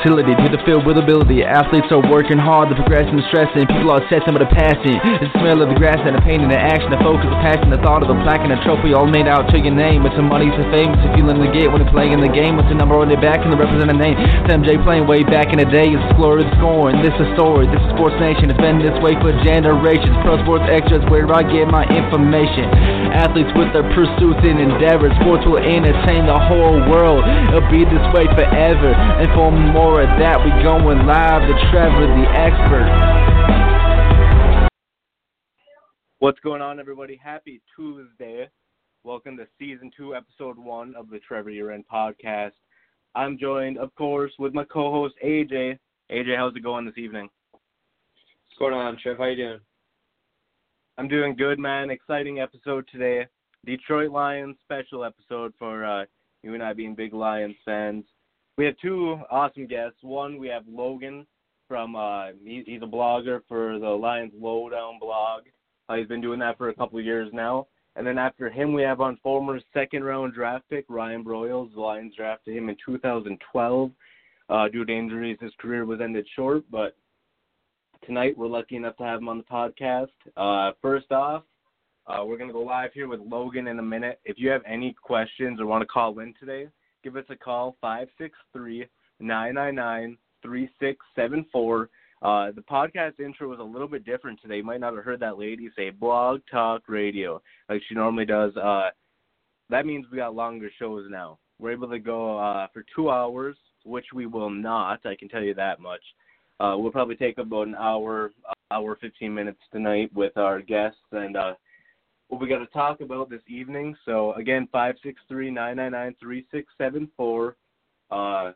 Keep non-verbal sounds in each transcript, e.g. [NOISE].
facility to the field with ability. Athletes are working hard, the progression is stressing. People are set some of the passing. The smell of the grass and the pain and the action, the focus, the passion, the thought of the plaque and the trophy all made out to your name. It's the money, it's the fame, it's the feeling the gate when you're playing in the game. What's the number on your back and the representing name? It's MJ playing way back in the day. It's glory, it's scoring. This is a story. This is Sports Nation. It's been this way for generations. Pro Sports Extras, where I get my information. Athletes with their pursuits and endeavors. Sports will entertain the whole world. It'll be this way forever. And for more of that, we going live to Trevor, the expert. What's going on, everybody? Happy Tuesday. Welcome to season two, episode one of the Trevor Uren podcast. I'm joined, of course, with my co-host AJ. AJ, how's it going this evening? What's going on, Trev? How you doing? I'm doing good, man. Exciting episode today. Detroit Lions special episode for uh, you and I being big Lions fans. We have two awesome guests. One, we have Logan from uh, he, he's a blogger for the Lions Lowdown blog. Uh, he's been doing that for a couple of years now. And then after him, we have on former second round draft pick Ryan Broyles. The Lions drafted him in 2012. Uh, due to injuries, his career was ended short, but tonight we're lucky enough to have him on the podcast. Uh, first off, uh, we're going to go live here with Logan in a minute. If you have any questions or want to call in today, give us a call 563 999 3674. Uh, the podcast intro was a little bit different today. You might not have heard that lady say blog talk radio like she normally does. Uh, that means we got longer shows now. We're able to go uh, for two hours, which we will not. I can tell you that much. Uh, we'll probably take about an hour, hour, 15 minutes tonight with our guests and uh, what we got to talk about this evening. So again, five six three nine nine nine three six seven four. Uh,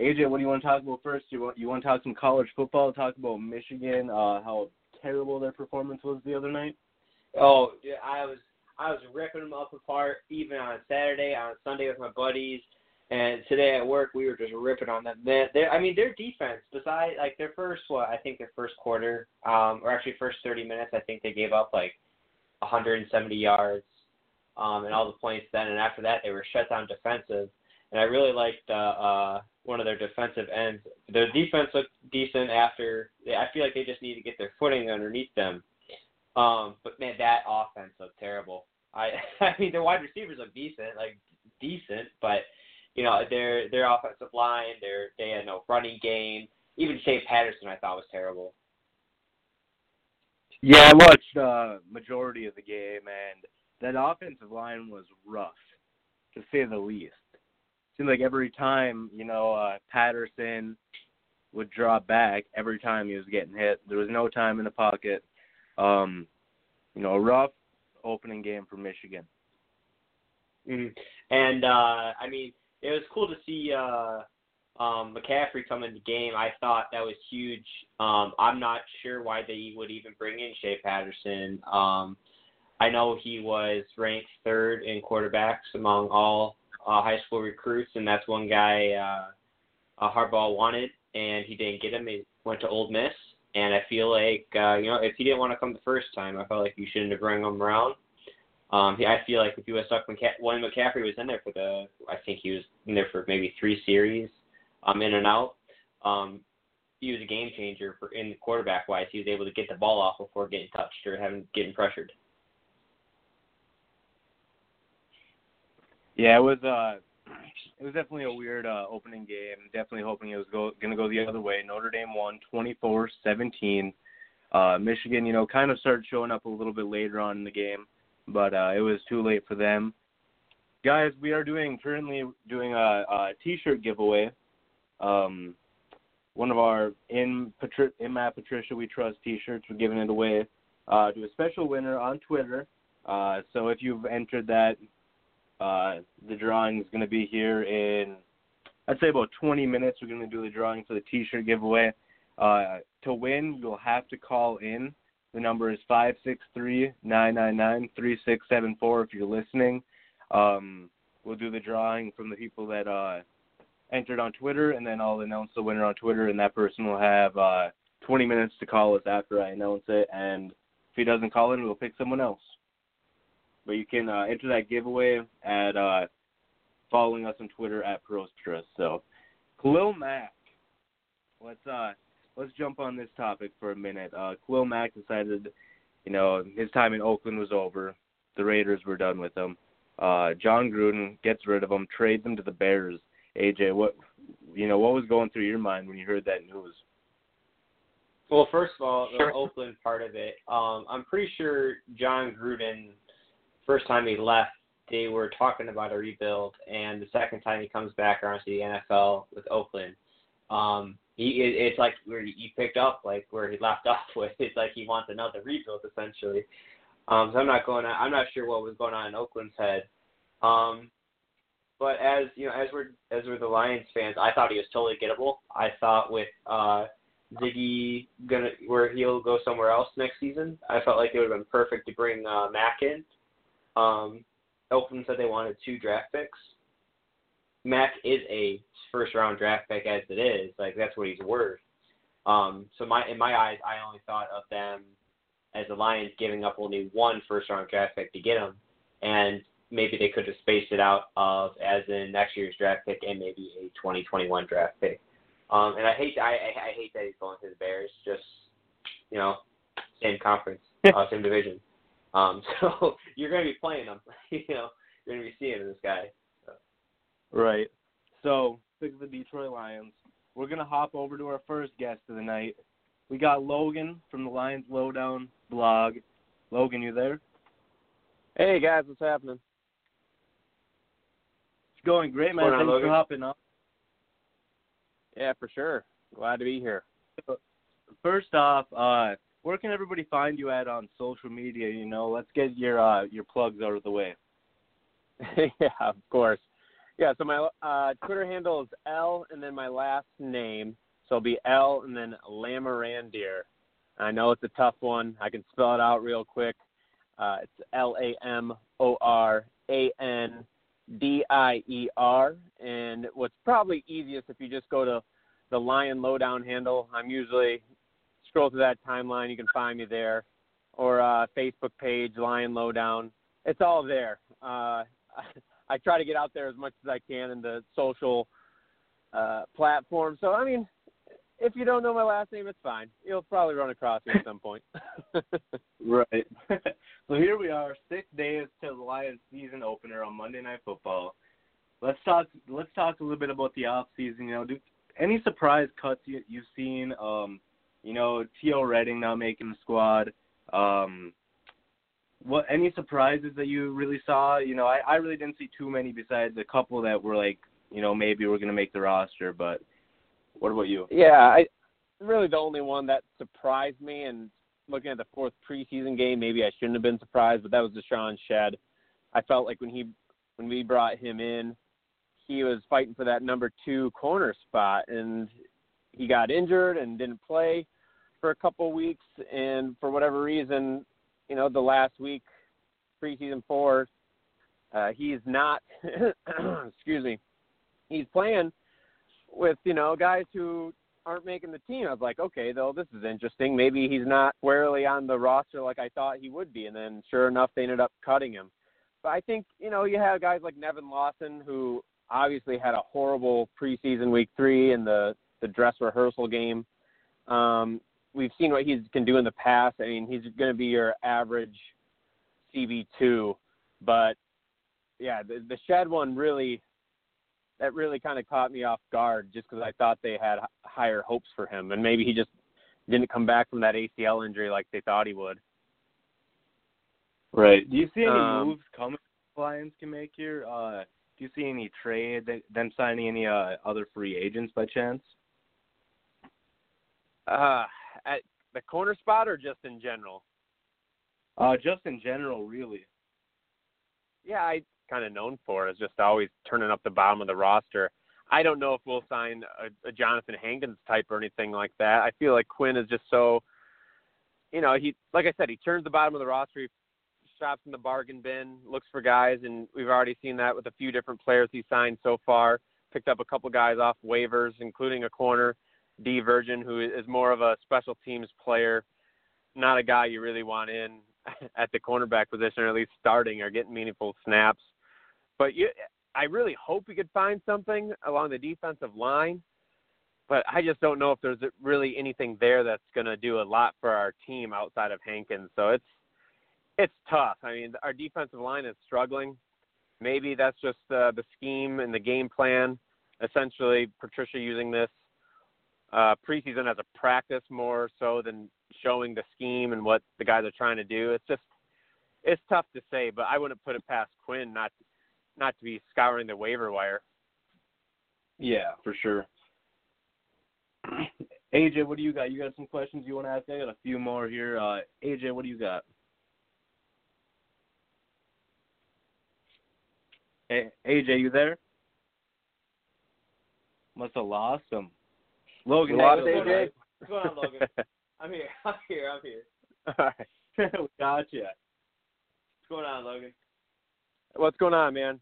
AJ, what do you want to talk about first? You want you want to talk some college football? Talk about Michigan, uh, how terrible their performance was the other night. Oh, yeah, I was I was ripping them up apart even on Saturday, on Sunday with my buddies, and today at work we were just ripping on them. They, they, I mean, their defense, besides like their first what I think their first quarter, um, or actually first 30 minutes, I think they gave up like 170 yards, um, and all the points then. And after that, they were shut down defensive. And I really liked uh, uh, one of their defensive ends. Their defense looked decent after. I feel like they just need to get their footing underneath them. Um, but man, that offense looked terrible. I [LAUGHS] I mean, their wide receivers look decent, like decent, but you know their their offensive line, their they had no running game. Even Shea Patterson, I thought was terrible. Yeah, I watched uh majority of the game and that offensive line was rough, to say the least. Seemed like every time, you know, uh Patterson would drop back, every time he was getting hit. There was no time in the pocket. Um, you know, a rough opening game for Michigan. Mm-hmm. And uh I mean, it was cool to see uh um, McCaffrey come in the game, I thought that was huge. Um, I'm not sure why they would even bring in Shea Patterson. Um, I know he was ranked third in quarterbacks among all uh, high school recruits, and that's one guy uh, uh, Harbaugh wanted, and he didn't get him. He went to Ole Miss, and I feel like uh, you know if he didn't want to come the first time, I felt like you shouldn't have bring him around. Um, he, I feel like if you had stuck McCa- when McCaffrey was in there for the, I think he was in there for maybe three series um, in and out. Um, he was a game changer for in quarterback wise. He was able to get the ball off before getting touched or having getting pressured. Yeah, it was uh it was definitely a weird uh opening game. Definitely hoping it was go going to go the other way. Notre Dame won 24-17. Uh Michigan, you know, kind of started showing up a little bit later on in the game, but uh it was too late for them. Guys, we are doing currently doing a, a t-shirt giveaway um, one of our in Patri- in Matt Patricia We Trust T-shirts. We're giving it away uh, to a special winner on Twitter. Uh, so if you've entered that, uh, the drawing is going to be here in I'd say about 20 minutes. We're going to do the drawing for the T-shirt giveaway. Uh, to win, you'll have to call in. The number is five six three nine nine nine three six seven four. If you're listening, um, we'll do the drawing from the people that uh, entered on Twitter, and then I'll announce the winner on Twitter, and that person will have uh, 20 minutes to call us after I announce it. And if he doesn't call in, we'll pick someone else. But you can uh, enter that giveaway at uh, following us on Twitter at Prostra. So, Khalil Mack, let's uh let's jump on this topic for a minute. Uh, Khalil Mack decided, you know, his time in Oakland was over. The Raiders were done with him. Uh, Jon Gruden gets rid of him, trades him to the Bears. AJ, what you know, what was going through your mind when you heard that news? Well, first of all, the Oakland part of it, um, I'm pretty sure Jon Gruden, first time he left, they were talking about a rebuild, and the second time he comes back around to the NFL with Oakland, um, he it, it's like where he picked up like where he left [LAUGHS] off with. It's like he wants another rebuild essentially. Um, so I'm not going. On, I'm not sure what was going on in Oakland's head. Um, but as you know, as we're as we're the Lions fans, I thought he was totally gettable. I thought with uh, Ziggy gonna where he'll go somewhere else next season, I felt like it would have been perfect to bring uh, Mack in. Um, Oakland said they wanted two draft picks. Mack is a first round draft pick as it is. Like that's what he's worth. Um, so my in my eyes, I only thought of them as the Lions giving up only one first round draft pick to get him, and maybe they could have spaced it out of as in next year's draft pick and maybe a 2021 draft pick. Um, and I hate I, I I hate that he's going to the Bears. Just you know, same conference, [LAUGHS] uh, same division. Um, [LAUGHS] so you're going to be playing him. [LAUGHS] you know, you're going to be seeing this guy. So. Right. So pick of the Detroit Lions. We're gonna hop over to our first guest of the night. We got Logan from the Lions Lowdown blog. Logan, you there? Hey guys, what's happening? Going great, man. Thanks on, for hopping on. Yeah, for sure. Glad to be here. First off, uh, where can everybody find you at on social media? You know, let's get your uh, your plugs out of the way. [LAUGHS] yeah, of course. Yeah, so my uh, Twitter handle is L and then my last name. So it'll be L and then Lamorandier. I know it's a tough one. I can spell it out real quick. Uh, it's L A M O R A N D I E R. And what's probably easiest if you just go to the Lion Lowdown handle. I'm usually scroll through that timeline. You can find me there, or uh, Facebook page Lion Lowdown. It's all there. Uh, [LAUGHS] I try to get out there as much as I can in the social uh, platform. So I mean, if you don't know my last name, it's fine. You'll probably run across me at some point. [LAUGHS] right. [LAUGHS] so here we are, six days to the Lions season opener on Monday Night Football. Let's talk. Let's talk a little bit about the off season. You know, do any surprise cuts you, you've seen? Um, you know, T.O. Redding now making the squad. Um, what any surprises that you really saw? You know, I, I really didn't see too many besides a couple that were like, you know, maybe we're gonna make the roster. But what about you? Yeah, I really the only one that surprised me and looking at the fourth preseason game, maybe I shouldn't have been surprised, but that was DeShawn Shead. I felt like when he when we brought him in, he was fighting for that number two corner spot and he got injured and didn't play for a couple weeks and for whatever reason, you know, the last week preseason four, uh he's not [COUGHS] excuse me. He's playing with, you know, guys who aren't making the team. I was like, okay, though, this is interesting. Maybe he's not squarely on the roster like I thought he would be. And then, sure enough, they ended up cutting him. But I think, you know, you have guys like Nevin Lawson who obviously had a horrible preseason week three in the the dress rehearsal game. Um, we've seen what he can do in the past. I mean, he's going to be your average CB two, but yeah, the, the Shead one really that really kind of caught me off guard just because I thought they had higher hopes for him, and maybe he just didn't come back from that ACL injury like they thought he would. Right. Do you see any Um, moves coming? The Lions can make here. Uh, do you see any trade? Them signing any uh, other free agents by chance? Uh, at the corner spot or just in general? Uh, just in general, really. Yeah, I kind of known for is just always turning up the bottom of the roster. I don't know if we'll sign a, a Jonathan Hankins type or anything like that. I feel like Quinn is just so, you know, he like I said, he turns the bottom of the roster, he shops in the bargain bin, looks for guys, and we've already seen that with a few different players he signed so far. Picked up a couple guys off waivers, including a corner, Dee Virgin, who is more of a special teams player, not a guy you really want in [LAUGHS] at the cornerback position, or at least starting or getting meaningful snaps. But you, I really hope we could find something along the defensive line. but I just don't know if there's really anything there that's going to do a lot for our team outside of Hankins. So it's it's tough. I mean, our defensive line is struggling. Maybe that's just uh, the scheme and the game plan. Essentially, Patricia using this uh, preseason as a practice more so than showing the scheme and what the guys are trying to do. It's just it's tough to say, but I wouldn't put it past Quinn not not to be scouring the waiver wire. Yeah, for sure. [CLEARS THROAT] AJ, what do you got? You got some questions you want to ask? I got a few more here. Uh, AJ, what do you got? Hey, AJ, you there? Must have lost him. Logan, You lost hey, AJ? What's going on, Logan? [LAUGHS] I'm here. I'm here. I'm here. All right. [LAUGHS] gotcha. What's going on, Logan? What's going on, man?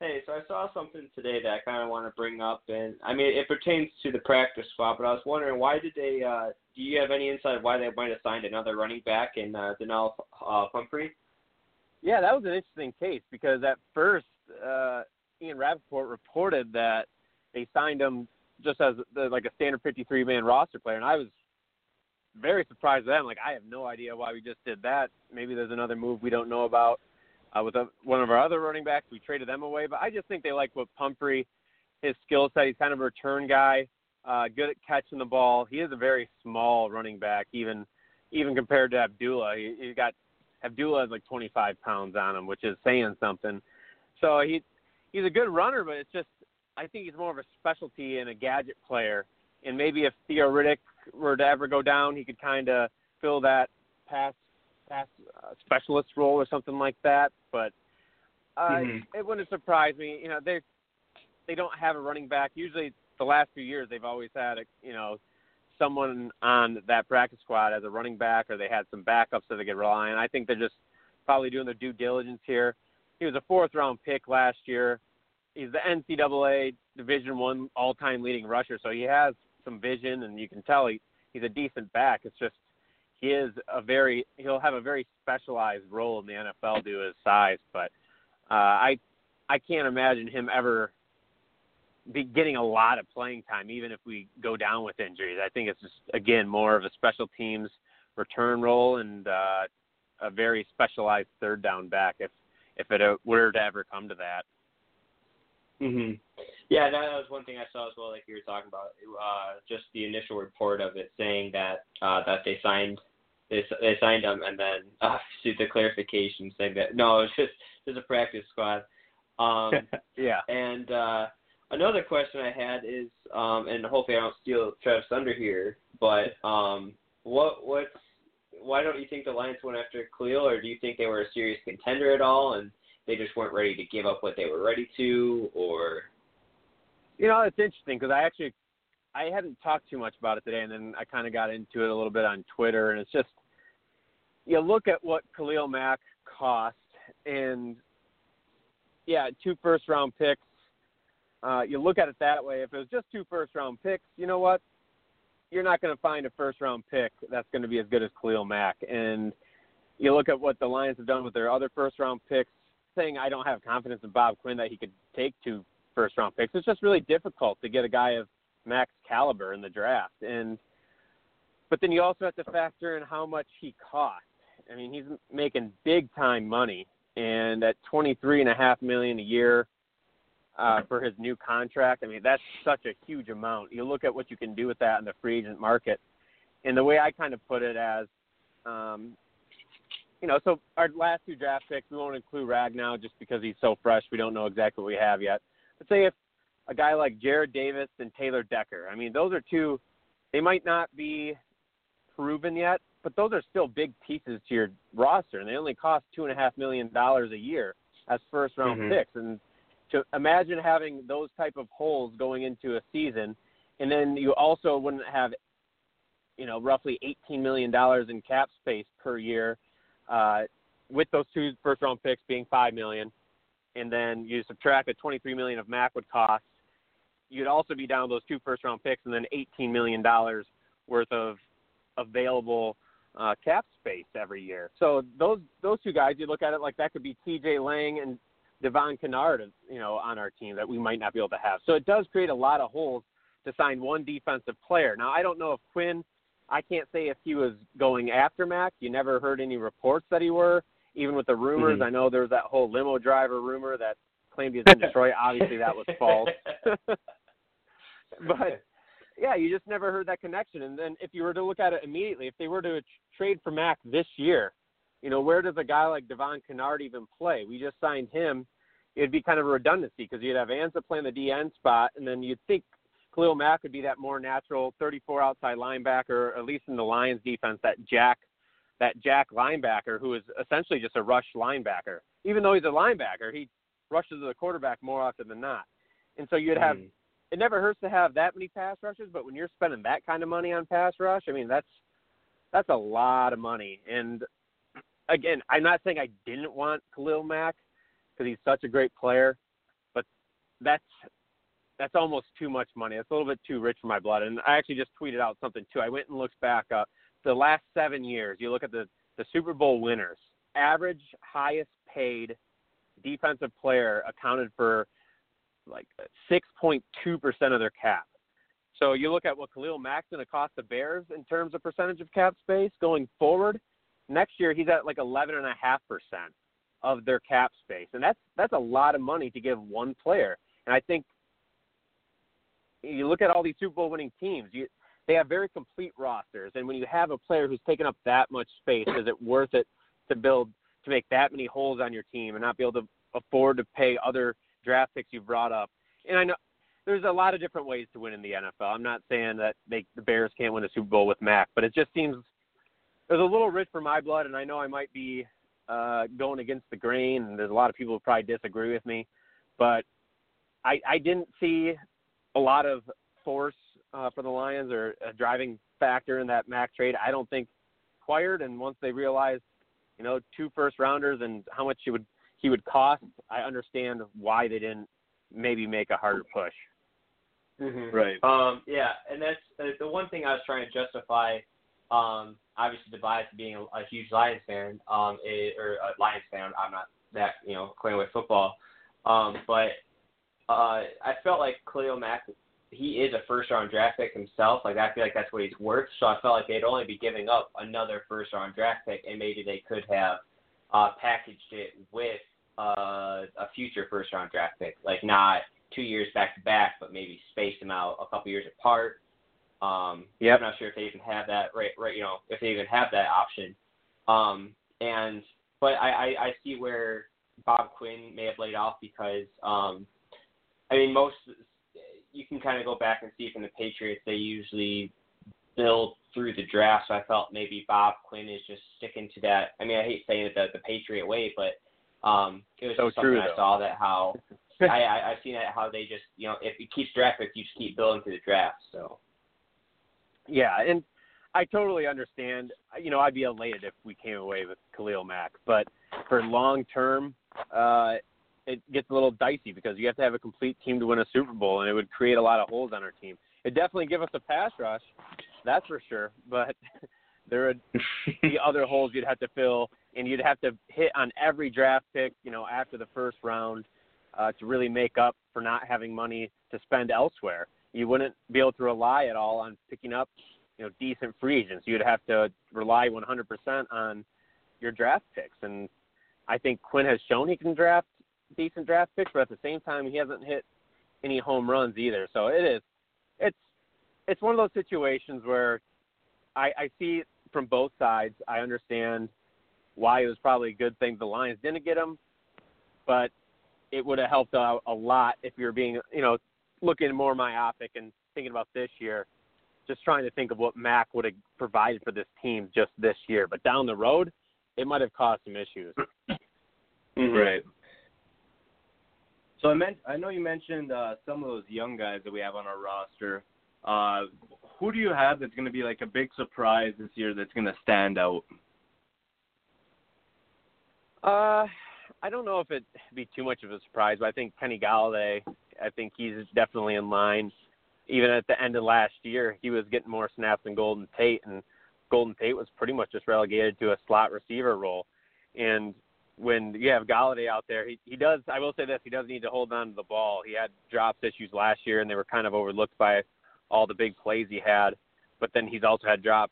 Hey, so I saw something today that I kind of want to bring up, and I mean it pertains to the practice squad. But I was wondering why did they? uh Do you have any insight why they might have signed another running back in uh, Donnell uh, Pumphrey? Yeah, that was an interesting case because at first uh, Ian Rapoport reported that they signed him just as the, like a standard 53 man roster player, and I was very surprised then. Like I have no idea why we just did that. Maybe there's another move we don't know about. Uh, with a, one of our other running backs, we traded them away, but I just think they like what Pumphrey, his skill set. He's kind of a return guy, uh, good at catching the ball. He is a very small running back, even even compared to Abdullah. He, he's got Abdullah has like 25 pounds on him, which is saying something. So he he's a good runner, but it's just I think he's more of a specialty and a gadget player. And maybe if Theo Riddick were to ever go down, he could kind of fill that pass pass uh, specialist role or something like that. But uh, Mhm. it wouldn't surprise me. You know, they they don't have a running back. Usually, the last few years, they've always had a you know someone on that practice squad as a running back, or they had some backups that they could rely on. I think they're just probably doing their due diligence here. He was a fourth round pick last year. He's the NCAA Division One all time leading rusher, so he has some vision, and you can tell he, he's a decent back. It's just is a very he'll have a very specialized role in the NFL due to his size, but uh, I I can't imagine him ever be getting a lot of playing time, even if we go down with injuries. I think it's just again more of a special teams return role and uh, a very specialized third down back if if it uh, were to ever come to that. Mhm. Yeah, that was one thing I saw as well. Like you were talking about, uh, just the initial report of it saying that uh, that they signed they they signed him, and then [LAUGHS] uh, the clarification saying that no, [LAUGHS] it's just just a practice squad. Um, [LAUGHS] yeah. and uh, another question I had is, um, and hopefully I don't steal Trev's Thunder here, but um, what what's why don't you think the Lions went after Khalil, or do you think they were a serious contender at all, and they just weren't ready to give up what they were ready to, or You know, it's interesting because I actually I hadn't talked too much about it today, and then I kind of got into it a little bit on Twitter, and it's just you look at what Khalil Mack cost, and yeah, two first round picks. Uh, you look at it that way. If it was just two first round picks, you know what? You're not going to find a first round pick that's going to be as good as Khalil Mack. And you look at what the Lions have done with their other first round picks, saying I don't have confidence in Bob Quinn that he could take two first round picks. It's just really difficult to get a guy of Mack's caliber in the draft. And but then you also have to factor in how much he costs. I mean, he's making big time money, and at twenty three and a half million a year uh, for his new contract, I mean that's such a huge amount. You look at what you can do with that in the free agent market, and the way I kind of put it as, um, you know, so our last two draft picks, we won't include Ragnow just because he's so fresh. We don't know exactly what we have yet. But say if a guy like Jarrad Davis and Taylor Decker, I mean, those are two. They might not be proven yet, but those are still big pieces to your roster, and they only cost two and a half million dollars a year as first round Mhm. picks. And to imagine having those type of holes going into a season, and then you also wouldn't have, you know, roughly eighteen million dollars in cap space per year, uh, with those two first round picks being five million, and then you subtract the twenty three million of Mack would cost, you'd also be down those two first round picks and then eighteen million dollars worth of available uh, cap space every year. So those those two guys, you look at it like that could be T.J. Lang and Devon Kennard, you know, on our team that we might not be able to have. So it does create a lot of holes to sign one defensive player. Now I don't know if Quinn. I can't say if he was going after Mack. You never heard any reports that he were. Even with the rumors, Mhm. I know there was that whole limo driver rumor that claimed he was in [LAUGHS] Detroit. Obviously, that was false. [LAUGHS] [LAUGHS] but yeah, you just never heard that connection. And then if you were to look at it immediately, if they were to trade for Mack this year, you know, where does a guy like Devon Kennard even play? We just signed him. It'd be kind of a redundancy because you'd have Ansah playing the DN spot, and then you'd think Khalil Mack would be that more natural 34 outside linebacker, at least in the Lions defense, that Jack, that Jack linebacker who is essentially just a rush linebacker. Even though he's a linebacker, he rushes to the quarterback more often than not. And so you'd have Mhm. It never hurts to have that many pass rushes, but when you're spending that kind of money on pass rush, I mean that's that's a lot of money. And again, I'm not saying I didn't want Khalil Mack because he's such a great player, but that's that's almost too much money. It's a little bit too rich for my blood. And I actually just tweeted out something too. I went and looked back up the last seven years. You look at the the Super Bowl winners, average highest paid defensive player accounted for like uh, 6.2% of their cap. So you look at what Khalil Mack's going to cost the Bears in terms of percentage of cap space going forward. Next year, he's at like 11.5% of their cap space, and that's that's a lot of money to give one player. And I think you look at all these Super Bowl winning teams, you they have very complete rosters, and when you have a player who's taken up that much space, is it worth it to build to make that many holes on your team and not be able to afford to pay other draft picks you brought up? And I know there's a lot of different ways to win in the NFL. I'm not saying that they the Bears can't win a Super Bowl with Mack, but it just seems there's a little rich for my blood, and I know I might be uh, going against the grain, and there's a lot of people who probably disagree with me, but I I didn't see a lot of force uh, for the Lions or a driving factor in that Mack trade. I don't think acquired, and once they realized, you know, two first rounders and how much he would he would cost, I understand why they didn't maybe make a harder push. Mm-hmm. Right. Um, yeah, and that's uh, the one thing I was trying to justify. Um, obviously, the bias being a, a huge Lions fan, um, is, or a Lions fan. I'm not that you know acquainted with football, um, but uh, I felt like Khalil Mack. He is a first round draft pick himself. Like I feel like that's what he's worth. So I felt like they'd only be giving up another first round draft pick, and maybe they could have uh, packaged it with uh, a future first round draft pick, like not two years back to back, but maybe space them out a couple years apart. Um, Yep. I'm not sure if they even have that right, right. You know, if they even have that option. Um, and but I, I, I see where Bob Quinn may have laid off because um, I mean most you can kind of go back and see from the Patriots they usually build through the draft. So I felt maybe Bob Quinn is just sticking to that. I mean I hate saying it the, the Patriot way, but um, it was So just something true, I saw that how [LAUGHS] I, I I've seen that how they just you know if it keeps draft picks, you just keep building through the draft. So Yeah, and I totally understand. You know, I'd be elated if we came away with Khalil Mack, but for long term, uh, it gets a little dicey because you have to have a complete team to win a Super Bowl, and it would create a lot of holes on our team. It definitely give us a pass rush, that's for sure. But [LAUGHS] there would be [LAUGHS] other holes you'd have to fill, and you'd have to hit on every draft pick, you know, after the first round, uh, to really make up for not having money to spend elsewhere. You wouldn't be able to rely at all on picking up, you know, decent free agents. You'd have to rely 100% on your draft picks, and I think Quinn has shown he can draft decent draft picks, but at the same time, he hasn't hit any home runs either. So it is, it's, it's one of those situations where I, I see from both sides. I understand why it was probably a good thing the Lions didn't get him, but it would have helped out a lot if you're being, you know, looking more myopic and thinking about this year. Just trying to think of what Mack would have provided for this team just this year, but down the road, it might have caused some issues. [CLEARS THROAT] Right. So I meant I know you mentioned uh, some of those young guys that we have on our roster. Uh, who do you have that's going to be like a big surprise this year that's going to stand out? Uh, I don't know if it'd be too much of a surprise, but I think Kenny Golladay, I think he's definitely in line. Even at the end of last year, he was getting more snaps than Golden Tate, and Golden Tate was pretty much just relegated to a slot receiver role. And when you have Golladay out there, he, he does. I will say this: he does need to hold on to the ball. He had drops issues last year, and they were kind of overlooked by all the big plays he had, but then he's also had drop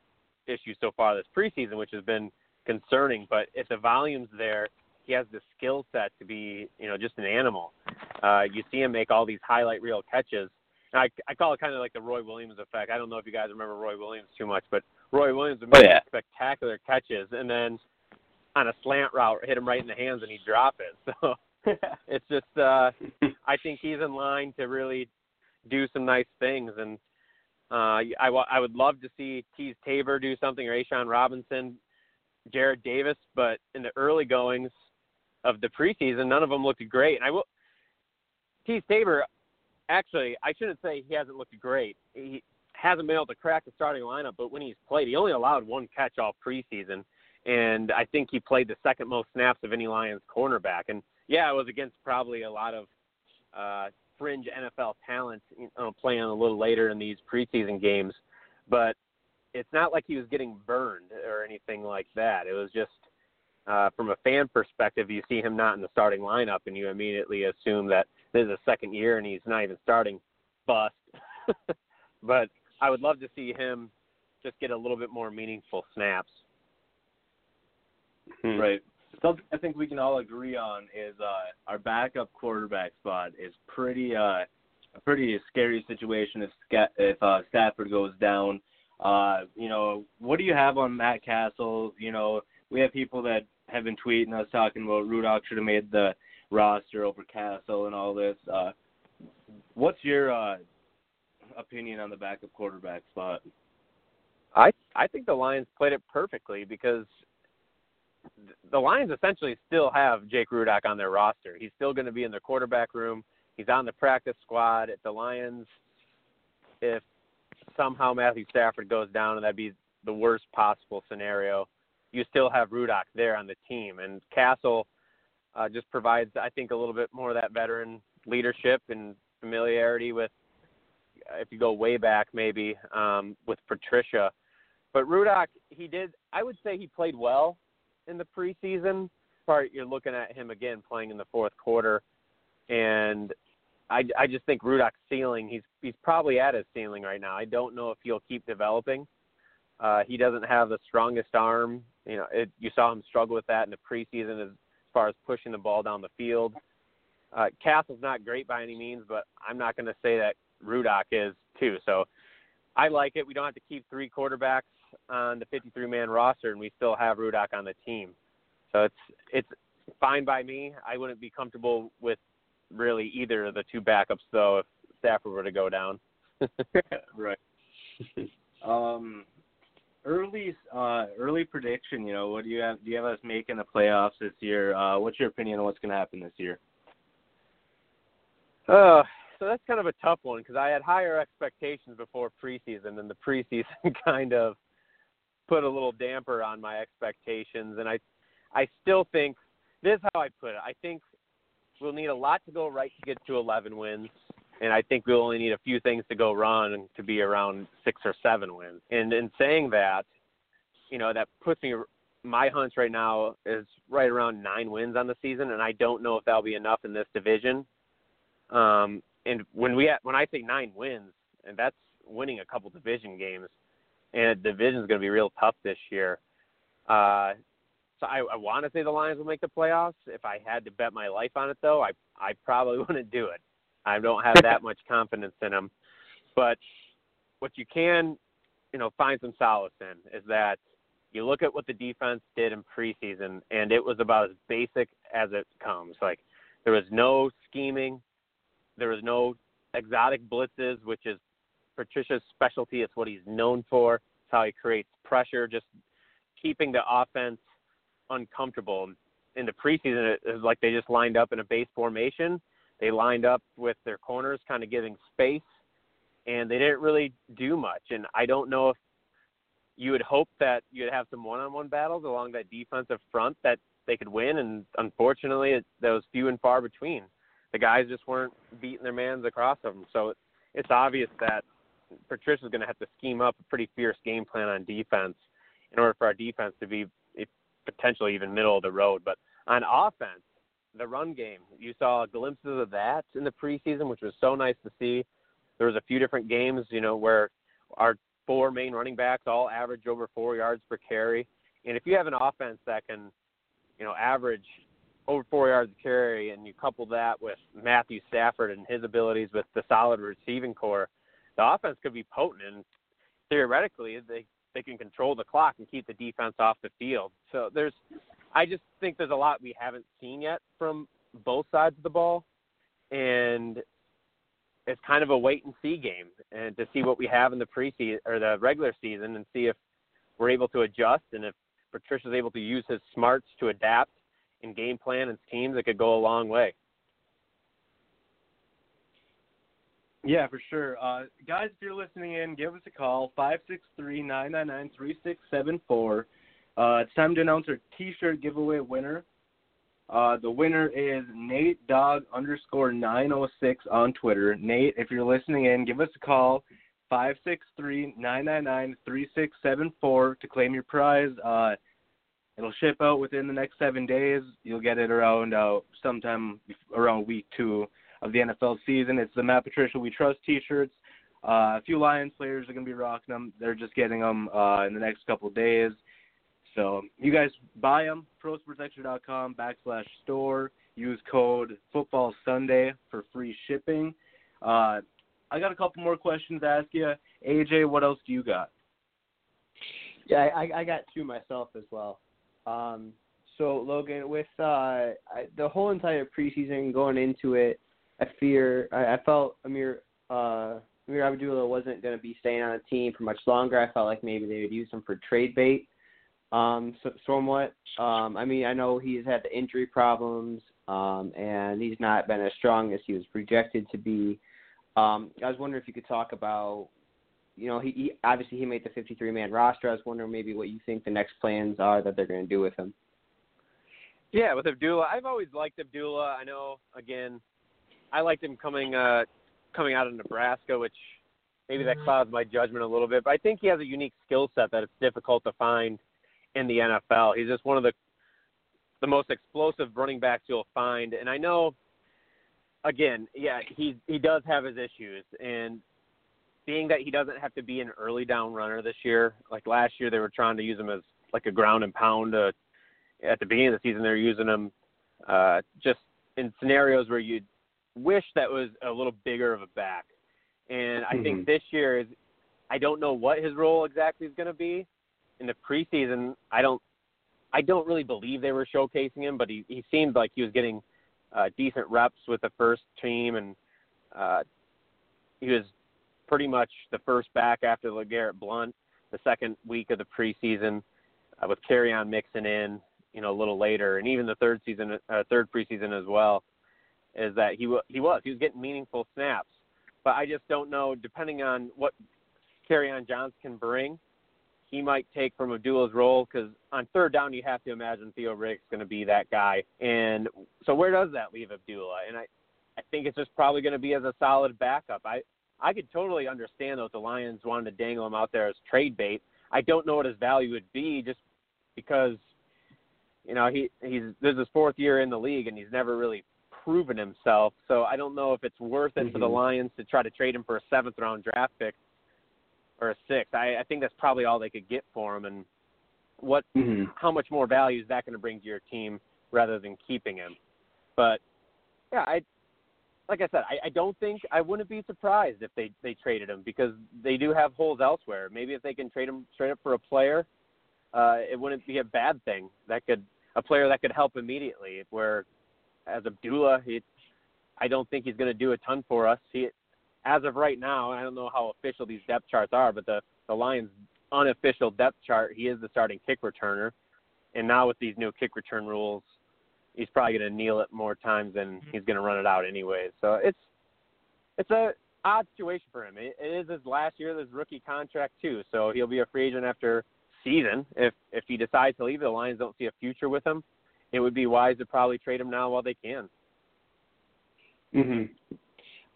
issues so far this preseason, which has been concerning. But if the volume's there, he has the skill set to be, you know, just an animal. Uh, you see him make all these highlight reel catches. And I, I call it kind of like the Roy Williams effect. I don't know if you guys remember Roy Williams too much, but Roy Williams would make oh, yeah. spectacular catches, and then on a slant route, hit him right in the hands, and he'd drop it. [LAUGHS] So [LAUGHS] it's just, uh, I think he's in line to really do some nice things, and uh, I, I would love to see Teez Tabor do something or A'Shawn Robinson, Jarrad Davis, but in the early goings of the preseason, none of them looked great. And I will, Teez Tabor, actually, I shouldn't say he hasn't looked great. He hasn't been able to crack the starting lineup, but when he's played, he only allowed one catch all preseason, and I think he played the second most snaps of any Lions cornerback. And yeah, it was against probably a lot of uh, fringe NFL talent you know, playing a little later in these preseason games, but it's not like he was getting burned or anything like that. It was just uh, from a fan perspective, you see him not in the starting lineup, and you immediately assume that this is a second year and he's not even starting. Bust. [LAUGHS] but I would love to see him just get a little bit more meaningful snaps. Hmm. Right something I think we can all agree on is uh, our backup quarterback spot is pretty uh, a pretty scary situation if if uh, Stafford goes down. Uh, you know, what do you have on Matt Cassel? You know, we have people that have been tweeting us talking about Rudock should have made the roster over Cassel and all this. Uh, what's your uh, opinion on the backup quarterback spot? I I think the Lions played it perfectly because the Lions essentially still have Jake Rudock on their roster. He's still going to be in their quarterback room. He's on the practice squad. If the Lions, if somehow Matthew Stafford goes down, and that'd be the worst possible scenario, you still have Rudock there on the team. And Cassel uh, just provides, I think, a little bit more of that veteran leadership and familiarity with, if you go way back, maybe um, with Patricia. But Rudock, he did. I would say he played well in the preseason. Part you're looking at him again playing in the fourth quarter, and I, I just think Rudock's ceiling. He's he's probably at his ceiling right now. I don't know if he'll keep developing. Uh, he doesn't have the strongest arm. You know, it, you saw him struggle with that in the preseason as, as far as pushing the ball down the field. Uh, Cassel's not great by any means, but I'm not going to say that Rudock is too. So I like it. We don't have to keep three quarterbacks on the 53 man roster, and we still have Rudock on the team. So it's it's fine by me. I wouldn't be comfortable with really either of the two backups though if Stafford were to go down. [LAUGHS] right. [LAUGHS] um, early uh, early prediction. You know, what do you have? Do you have us making the playoffs this year? Uh, what's your opinion on what's going to happen this year? Uh, so that's kind of a tough one because I had higher expectations before preseason, and the preseason [LAUGHS] kind of put a little damper on my expectations. And I, I still think this is how I put it. I think we'll need a lot to go right to get to 11 wins, and I think we'll only need a few things to go wrong to be around six or seven wins. And in saying that, you know, that puts me. My hunch right now is right around nine wins on the season, and I don't know if that'll be enough in this division. Um, and when we when I say nine wins, and that's winning a couple division games, and the division is going to be real tough this year. Uh, so I, I want to say the Lions will make the playoffs. If I had to bet my life on it, though, I I probably [LAUGHS] wouldn't do it. I don't have that [LAUGHS] much confidence in them. But what you can, you know, find some solace in is that you look at what the defense did in preseason, and it was about as basic as it comes. Like there was no scheming, there was no exotic blitzes, which is Patricia's specialty. It's what he's known for. It's how he creates pressure, just keeping the offense uncomfortable. In the preseason, it was like they just lined up in a base formation. They lined up with their corners, kind of giving space, and they didn't really do much. And I don't know if you would hope that you'd have some one-on-one battles along that defensive front that they could win, and unfortunately, it, that was few and far between. The guys just weren't beating their mans across them. So it's obvious that Patricia's going to have to scheme up a pretty fierce game plan on defense in order for our defense to be eh, potentially even middle of the road. But on offense, the run game, you saw glimpses of that in the preseason, which was so nice to see there was a few different games, you know, where our four main running backs all average over four yards per carry. And if you have an offense that can, you know, average over four yards a carry, and you couple that with Matthew Stafford and his abilities with the solid receiving core, the offense could be potent. And theoretically, they they can control the clock and keep the defense off the field. So there's, I just think there's a lot we haven't seen yet from both sides of the ball, and it's kind of a wait and see game, and to see what we have in the preseason or the regular season, and see if we're able to adjust and if Patricia's able to use his smarts to adapt and game plan and schemes, it could go a long way. Yeah, for sure. Uh, guys, if you're listening in, give us a call, five six three nine nine nine three six seven four. Uh, it's time to announce our T-shirt giveaway winner. Uh, the winner is Nate Dog underscore 906 on Twitter. Nate, if you're listening in, give us a call, five six three nine nine nine three six seven four to claim your prize. Uh, it'll ship out within the next seven days. You'll get it around uh, sometime around week two of the NFL season. It's the Matt Patricia We Trust T-shirts. Uh, a few Lions players are going to be rocking them. They're just getting them uh, in the next couple of days. So you guys buy them, prosportsextra.com backslash store. Use code Football Sunday for free shipping. Uh, I got a couple more questions to ask you. AJ, what else do you got? Yeah, I, I got two myself as well. Um, so Logan, with uh, the whole entire preseason going into it, I fear I, I felt Ameer uh, Ameer Abdullah wasn't going to be staying on the team for much longer. I felt like maybe they would use him for trade bait, um, so, somewhat. Um, I mean, I know he's had the injury problems, um, and he's not been as strong as he was projected to be. Um, I was wondering if you could talk about, you know, he, he obviously he made the 53 man roster. I was wondering maybe what you think the next plans are that they're going to do with him. Yeah, with Abdullah, I've always liked Abdullah. I know, again, I liked him coming uh, coming out of Nebraska, which maybe that clouds my judgment a little bit. But I think he has a unique skill set that it's difficult to find in the NFL. He's just one of the the most explosive running backs you'll find. And I know, again, yeah, he he does have his issues, and being that he doesn't have to be an early down runner this year, like last year they were trying to use him as like a ground and pound. Uh, at the beginning of the season, they were using him uh, just in scenarios where you'd wish that was a little bigger of a back. And I mm-hmm. think this year is I don't know what his role exactly is going to be in the preseason. I don't I don't really believe they were showcasing him, but he he seemed like he was getting uh, decent reps with the first team, and uh, he was pretty much the first back after LeGarrette Blunt the second week of the preseason, uh, with Kerryon mixing in, you know, a little later, and even the third season, uh, third preseason as well is that he he was he was getting meaningful snaps, but I just don't know. Depending on what Kerryon Johnson can bring, he might take from Abdullah's role because on third down you have to imagine Theo Riddick's going to be that guy, and so where does that leave Abdullah? And I I think it's just probably going to be as a solid backup. I I could totally understand though if the Lions wanted to dangle him out there as trade bait. I don't know what his value would be just because you know he he's this is his fourth year in the league and he's never really proven himself. So I don't know if it's worth it mm-hmm. for the mm-hmm. Lions to try to trade him for a seventh round draft pick or a sixth. I, I think that's probably all they could get for him. And what, mm-hmm. how much more value is that going to bring to your team rather than keeping him? But yeah, I, like I said, I, I don't think I wouldn't be surprised if they they traded him because they do have holes elsewhere. Maybe if they can trade him straight up for a player, uh, it wouldn't be a bad thing. That could a player that could help immediately. Where as Abdullah, he, I don't think he's going to do a ton for us. He, as of right now, I don't know how official these depth charts are, but the the Lions' unofficial depth chart, he is the starting kick returner. And now with these new kick return rules, he's probably going to kneel it more times than mm-hmm. he's going to run it out anyways. So it's it's a odd situation for him. It, it is his last year of his rookie contract too, so he'll be a free agent after season. If if he decides to leave, the Lions don't see a future with him it would be wise to probably trade him now while they can. Mhm.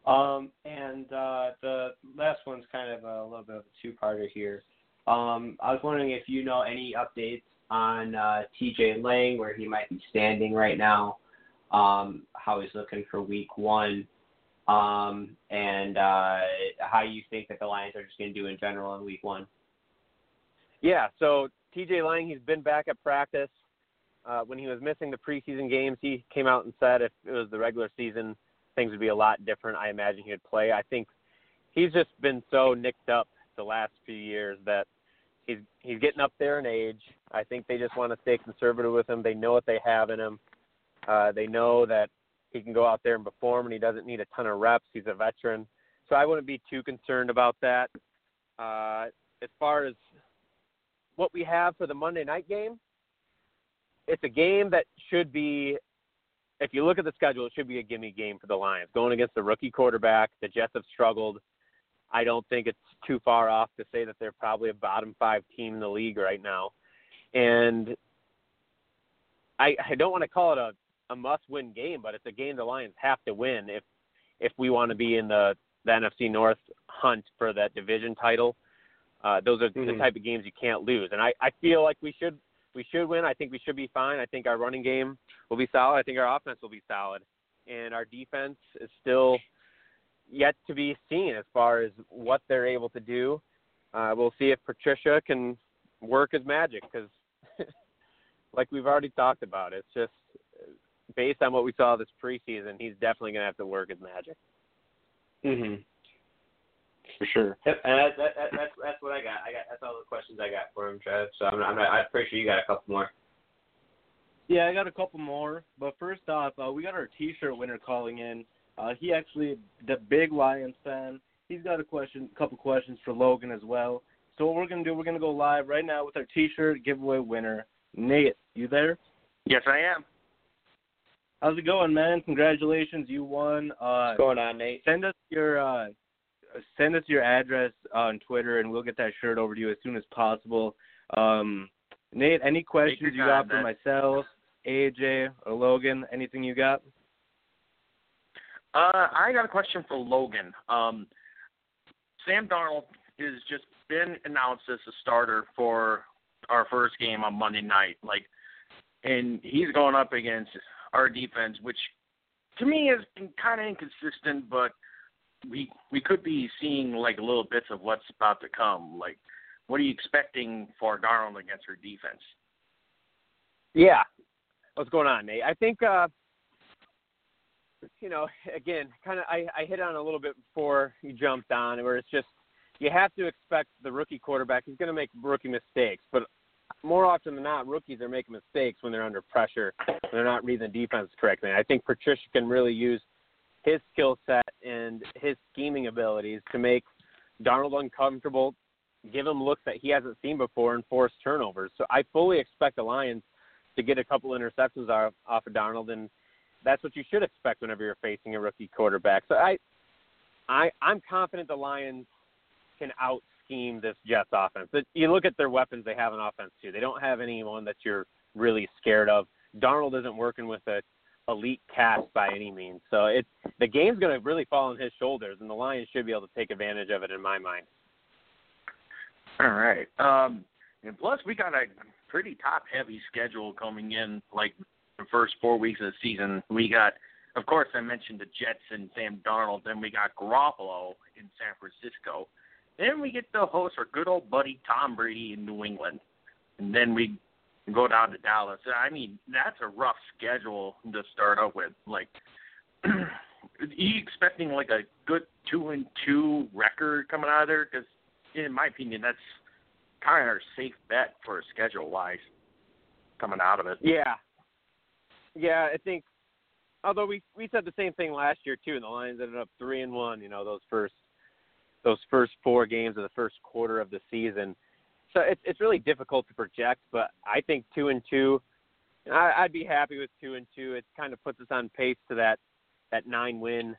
Um, and uh, the last one's kind of a little bit of a two-parter here. Um, I was wondering if you know any updates on uh, T.J. Lang, where he might be standing right now, um, how he's looking for Week One, um, and uh, how you think that the Lions are just going to do in general in Week One. Yeah, so TJ Lang, he's been back at practice. Uh, when he was missing the preseason games, he came out and said if it was the regular season, things would be a lot different. I imagine he would play. I think he's just been so nicked up the last few years that he's he's getting up there in age. I think they just want to stay conservative with him. They know what they have in him. Uh, they know that he can go out there and perform, and he doesn't need a ton of reps. He's a veteran, so I wouldn't be too concerned about that. Uh, as far as what we have for the Monday night game, it's a game that should be. If you look at the schedule, it should be a gimme game for the Lions. Going against the rookie quarterback, the Jets have struggled. I don't think it's too far off to say that they're probably a bottom five team in the league right now. And I, I don't want to call it a, a must win game, but it's a game the Lions have to win if if we want to be in the, the NFC North hunt for that division title. Uh, those are mm-hmm. the type of games you can't lose. And I, I feel like we should we should win. I think we should be fine. I think our running game will be solid. I think our offense will be solid, and our defense is still yet to be seen as far as what they're able to do. Uh, we'll see if Patricia can work his magic because, [LAUGHS] like we've already talked about, it's just based on what we saw this preseason, he's definitely going to have to work his magic. Mhm. For sure. Yep, and that, that, that, that's that's what I got. I got that's all the questions I got for him, Trev. So I'm, I'm, I'm pretty sure you got a couple more. Yeah, I got a couple more. But first off, uh, we got our T-shirt winner calling in. Uh, he actually the big Lions fan. He's got a question, a couple questions for Logan as well. So what we're gonna do, we're gonna go live right now with our T-shirt giveaway winner, Nate. You there? Yes, I am. How's it going, man? Congratulations, you won. Uh, What's going on, Nate? Send us your uh, send us your address on Twitter, and we'll get that shirt over to you as soon as possible. Um, Nate, any questions you got for myself, AJ, or Logan? Anything you got? Uh, I got a question for Logan. Um, Sam Darnold has just been announced as a starter for our first game on Monday night. Like, and he's going up against our defense, which to me has been kind of inconsistent, but we we could be seeing like little bits of what's about to come. Like, what are you expecting for Darnold against her defense? Yeah, what's going on, Nate? I think uh, you know, again, kind of I, I hit on a little bit before you jumped on, where it's just you have to expect the rookie quarterback. He's going to make rookie mistakes, but more often than not, rookies are making mistakes when they're under pressure. When they're not reading the defense correctly. And I think Patricia can really use his skill set and his scheming abilities to make Darnold uncomfortable, give him looks that he hasn't seen before, and force turnovers. So I fully expect the Lions to get a couple interceptions off, off of Darnold and that's what you should expect whenever you're facing a rookie quarterback. So I, I, I'm confident the Lions can out scheme this Jets offense. But you look at their weapons they have on offense too. They don't have anyone that you're really scared of. Darnold isn't working with a elite cast by any means. So it's the game's going to really fall on his shoulders, and the Lions should be able to take advantage of it in my mind. All right. Um, and plus, we got a pretty top heavy schedule coming in. Like the first four weeks of the season. We got, of course, I mentioned the Jets and Sam Darnold. Then we got Garoppolo in San Francisco. Then we get to host our good old buddy Tom Brady in New England. And then we go down to Dallas. I mean, that's a rough schedule to start out with. Like, [CLEARS THROAT] you expecting like a good two and two record coming out of there? Because in my opinion, that's kind of our safe bet for schedule wise coming out of it. Yeah, yeah, I think. Although we we said the same thing last year too, and the Lions ended up three and one. You know those first those first four games of the first quarter of the season. So it's it's really difficult to project, but I think two and two. I, I'd be happy with two and two. It kind of puts us on pace to that that nine win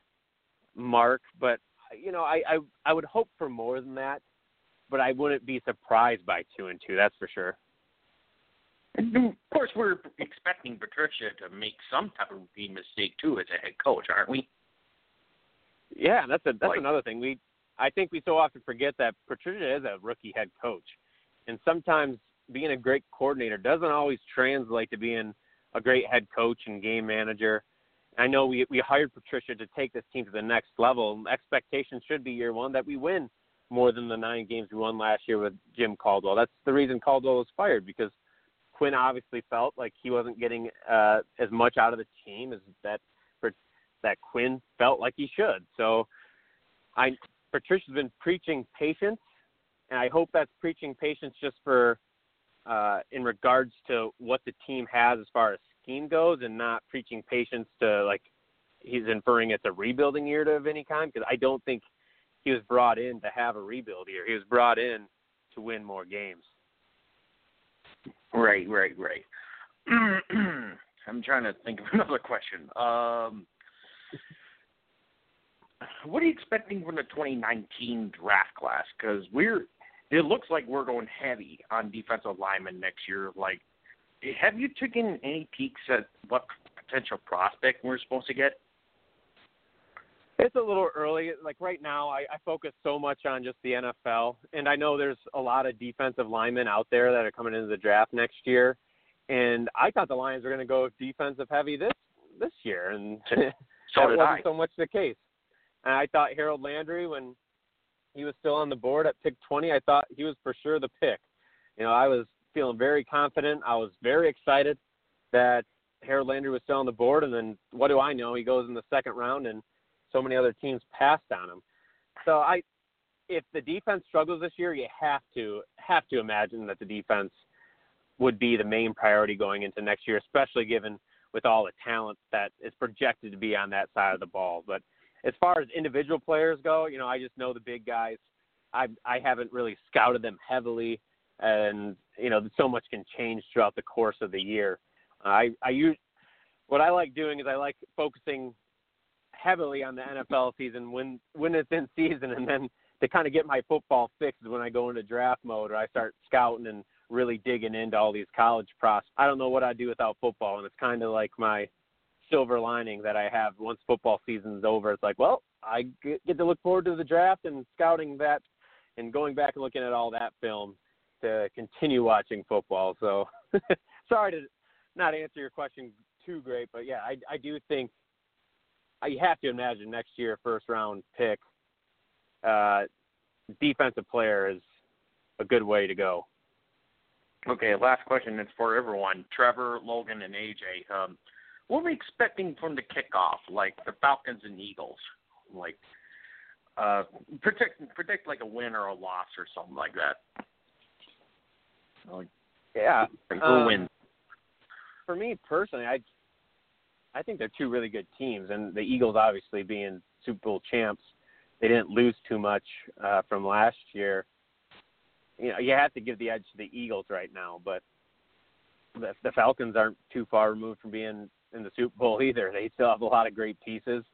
mark. But you know, I, I I would hope for more than that, but I wouldn't be surprised by two and two. That's for sure. And of course, we're expecting Patricia to make some type of rookie mistake too as a head coach, aren't we? Yeah, that's a that's like, another thing. We I think we so often forget that Patricia is a rookie head coach, and sometimes being a great coordinator doesn't always translate to being a great head coach and game manager. I know we we hired Patricia to take this team to the next level. Expectations should be year one that we win more than the nine games we won last year with Jim Caldwell. That's the reason Caldwell was fired because Quinn obviously felt like he wasn't getting uh, as much out of the team as that that Quinn felt like he should. So I Patricia's been preaching patience, and I hope that's preaching patience just for uh, in regards to what the team has as far as scheme goes, and not preaching patience to like he's inferring it's a rebuilding year to, of any kind. Because I don't think he was brought in to have a rebuild year. He was brought in to win more games. Right, right, right. [CLEARS THROAT] I'm trying to think of [LAUGHS] another question. Um, what are you expecting from the 2019 draft class? Because we're, it looks like we're going heavy on defensive linemen next year. Like, have you taken any peeks at what potential prospect we're supposed to get? It's a little early. Like right now, I, I focus so much on just the NFL, and I know there's a lot of defensive linemen out there that are coming into the draft next year. And I thought the Lions were going to go defensive heavy this this year, and so [LAUGHS] that wasn't I. so much the case. And I thought Harold Landry, when he was still on the board at pick 20, I thought he was for sure the pick. You know, I was feeling very confident. I was very excited that Harold Landry was still on the board. And then what do I know? He goes in the second round, and so many other teams passed on him. So I, if the defense struggles this year, you have to have to imagine that the defense would be the main priority going into next year, especially given with all the talent that is projected to be on that side of the ball. But as far as individual players go, you know, I just know the big guys. I I haven't really scouted them heavily, and you know, so much can change throughout the course of the year. I I use what I like doing is I like focusing heavily on the NFL season when when it's in season, and then to kind of get my football fixed when I go into draft mode or I start scouting and really digging into all these college prospects. I don't know what I'd do without football, and it's kind of like my silver lining that I have once football season's over. It's like, well, I get to look forward to the draft and scouting that and going back and looking at all that film to continue watching football. So [LAUGHS] sorry to not answer your question too great, but yeah, I I do think I have to imagine next year first round pick uh defensive player is a good way to go. Okay, last question. It's for everyone. Trevor, Logan, and AJ. Um, what are we expecting from the kickoff? Like the Falcons and Eagles, like uh, predict predict like a win or a loss or something like that. Like, Yeah. like who um, wins? For me personally, I I think they're two really good teams, and the Eagles obviously being Super Bowl champs, they didn't lose too much uh, from last year. You know, you have to give the edge to the Eagles right now, but the, the Falcons aren't too far removed from being in the Super Bowl either. They still have a lot of great pieces.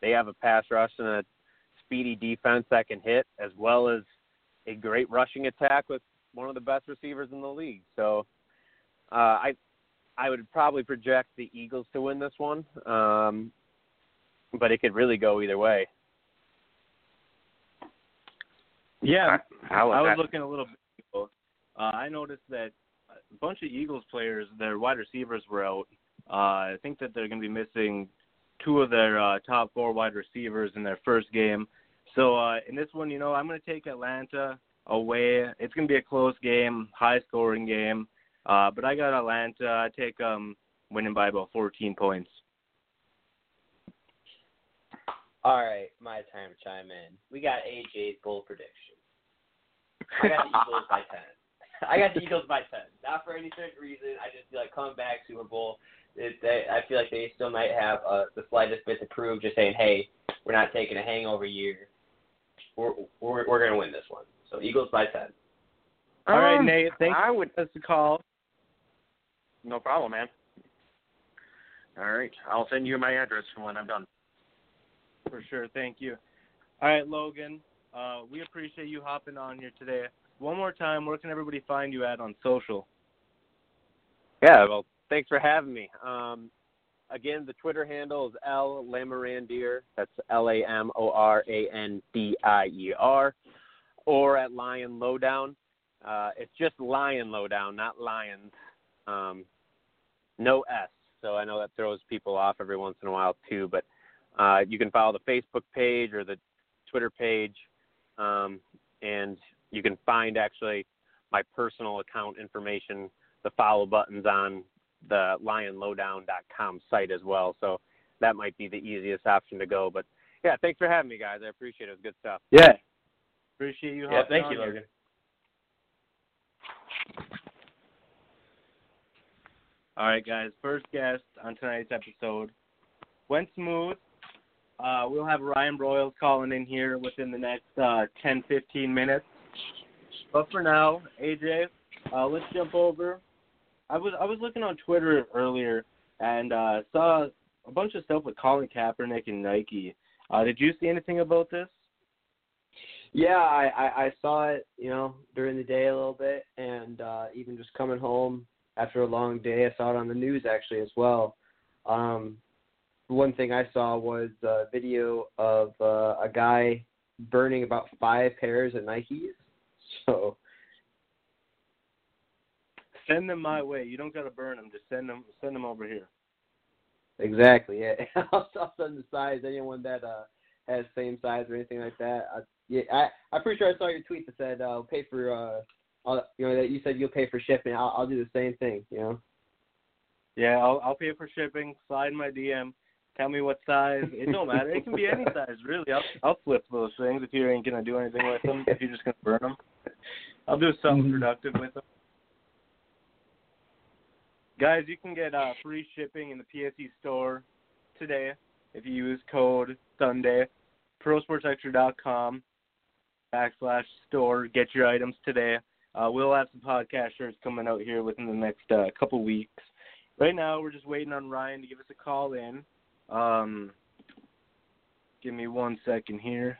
They have a pass rush and a speedy defense that can hit, as well as a great rushing attack with one of the best receivers in the league. So, uh, I I would probably project the Eagles to win this one, um, but it could really go either way. Yeah, How I was that? looking a little bit. Uh, I noticed that a bunch of Eagles players, their wide receivers were out. Uh, I think that they're going to be missing two of their uh, top four wide receivers in their first game. So uh, in this one, you know, I'm going to take Atlanta away. It's going to be a close game, high scoring game. Uh, but I got Atlanta. I take um winning by about 14 points. All right, my time to chime in. We got AJ's bold prediction. I got the [LAUGHS] Eagles by ten. I got the Eagles by ten. Not for any certain reason. I just feel like coming back Super Bowl. It, they, I feel like they still might have uh, the slightest bit to prove. Just saying, hey, we're not taking a hangover year. We're we're, we're gonna win this one. So Eagles by ten. All right, Um, Nate. Thanks I would. for the call. No problem, man. All right, I'll send you my address when I'm done. For sure. Thank you. All right, Logan. Uh, we appreciate you hopping on here today. One more time, where can everybody find you at on social? Yeah, well, thanks for having me. Um, again, the Twitter handle is L Lamorandier. That's L A M O R A N D I E R, or at Lion Lowdown. Uh, it's just Lion Lowdown, not Lions. Um, no S. so I know that throws people off every once in a while too. But uh, you can follow the Facebook page or the Twitter page, um, and you can find actually my personal account information, the follow buttons on the lionlowdown.com site as well. So that might be the easiest option to go. But yeah, thanks for having me, guys. I appreciate it. It was good stuff. Yeah. Appreciate you. Yeah, hopping thank on you, here. Logan. All right, guys. First guest on tonight's episode went smooth. Uh, we'll have Ryan Broyles calling in here within the next uh, 10, 15 minutes. But for now, AJ, uh, let's jump over. I was I was looking on Twitter earlier and uh, saw a bunch of stuff with Colin Kaepernick and Nike. Uh, did you see anything about this? Yeah, I, I I saw it, you know, during the day a little bit, and uh, even just coming home after a long day, I saw it on the news actually as well. Um, one thing I saw was a video of uh, a guy burning about five pairs of Nikes. [LAUGHS] So Send them my way. You don't gotta burn them. Just send them send them over here. exactly, yeah. [LAUGHS] I'll, I'll send the size anyone that uh, has same size or anything like that. I, yeah, I I'm pretty sure I saw your tweet that said uh, pay for uh, I'll, you know that you said you'll pay for shipping. I'll, I'll do the same thing. You know. Yeah, I'll I'll pay for shipping. Slide my DM. Tell me what size. It don't matter. It can be any [LAUGHS] size, really. I'll I'll flip those things if you ain't gonna do anything with them. If you're just gonna burn them, I'll do something productive with them. Guys, you can get uh, free shipping in the PSE store today if you use code Sunday. ProSportsExtra.com backslash store. Get your items today. Uh, we'll have some podcast shirts coming out here within the next uh, couple weeks. Right now, we're just waiting on Ryan to give us a call in. Um, give me one second here.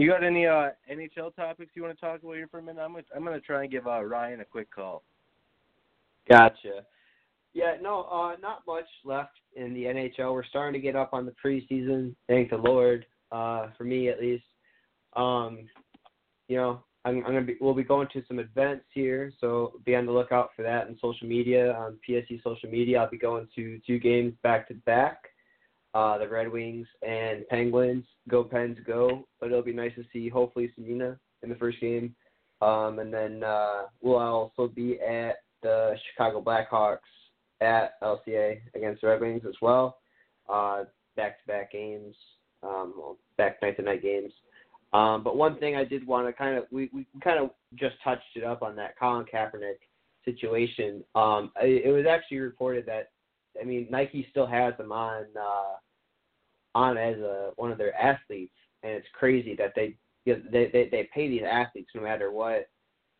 You got any uh, NHL topics you want to talk about here for a minute? I'm gonna, I'm gonna try and give uh, Ryan a quick call. Gotcha. Yeah, no, uh, not much left in the NHL. We're starting to get up on the preseason. Thank the Lord, uh, for me at least. Um, you know, I'm, I'm gonna be. We'll be going to some events here, so be on the lookout for that in social media on PSE social media. I'll be going to two games back to back. Uh, the Red Wings and Penguins. Go Pens, go! But it'll be nice to see hopefully Selena in the first game. Um, and then uh, we'll also be at the Chicago Blackhawks at LCA against the Red Wings as well. Uh, back-to-back games, um, well, back night-to-night games. Um, but one thing I did want to kind of we, we kind of just touched it up on that Colin Kaepernick situation. Um, it, it was actually reported that I mean Nike still has them on uh, on as a one of their athletes, and it's crazy that they they, they they pay these athletes no matter what.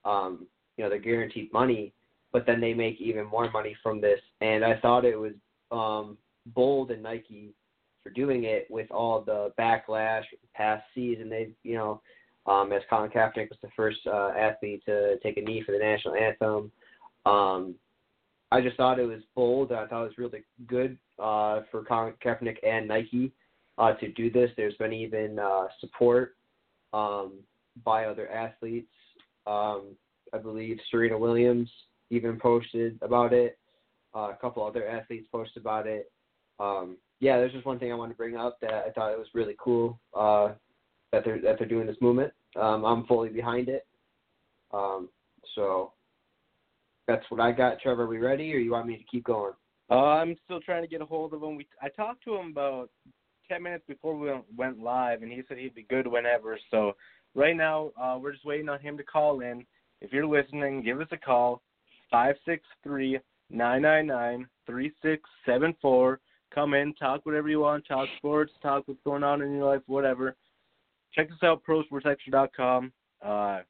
Um, you know they're guaranteed money, but then they make even more money from this. And I thought it was um, bold and Nike for doing it with all the backlash past season. They, you know, um, as Colin Kaepernick was the first uh, athlete to take a knee for the national anthem. Um, I just thought it was bold. I thought it was really good uh, for Colin Kaepernick and Nike uh, to do this. There's been even uh, support um, by other athletes. Um, I believe Serena Williams even posted about it. Uh, a couple other athletes posted about it. Um, yeah, there's just one thing I wanted to bring up that I thought it was really cool uh, that they're that they're doing this movement. Um, I'm fully behind it. Um, so that's what I got. Trevor, are we ready, or you want me to keep going? Uh, I'm still trying to get a hold of him. We I talked to him about ten minutes before we went, live, and he said he'd be good whenever. So right now, uh, we're just waiting on him to call in. If you're listening, give us a call five six three nine nine nine three six seven four. Come in, talk whatever you want, talk sports, talk what's going on in your life, whatever. Check us out, prosportsextra.com. Uh,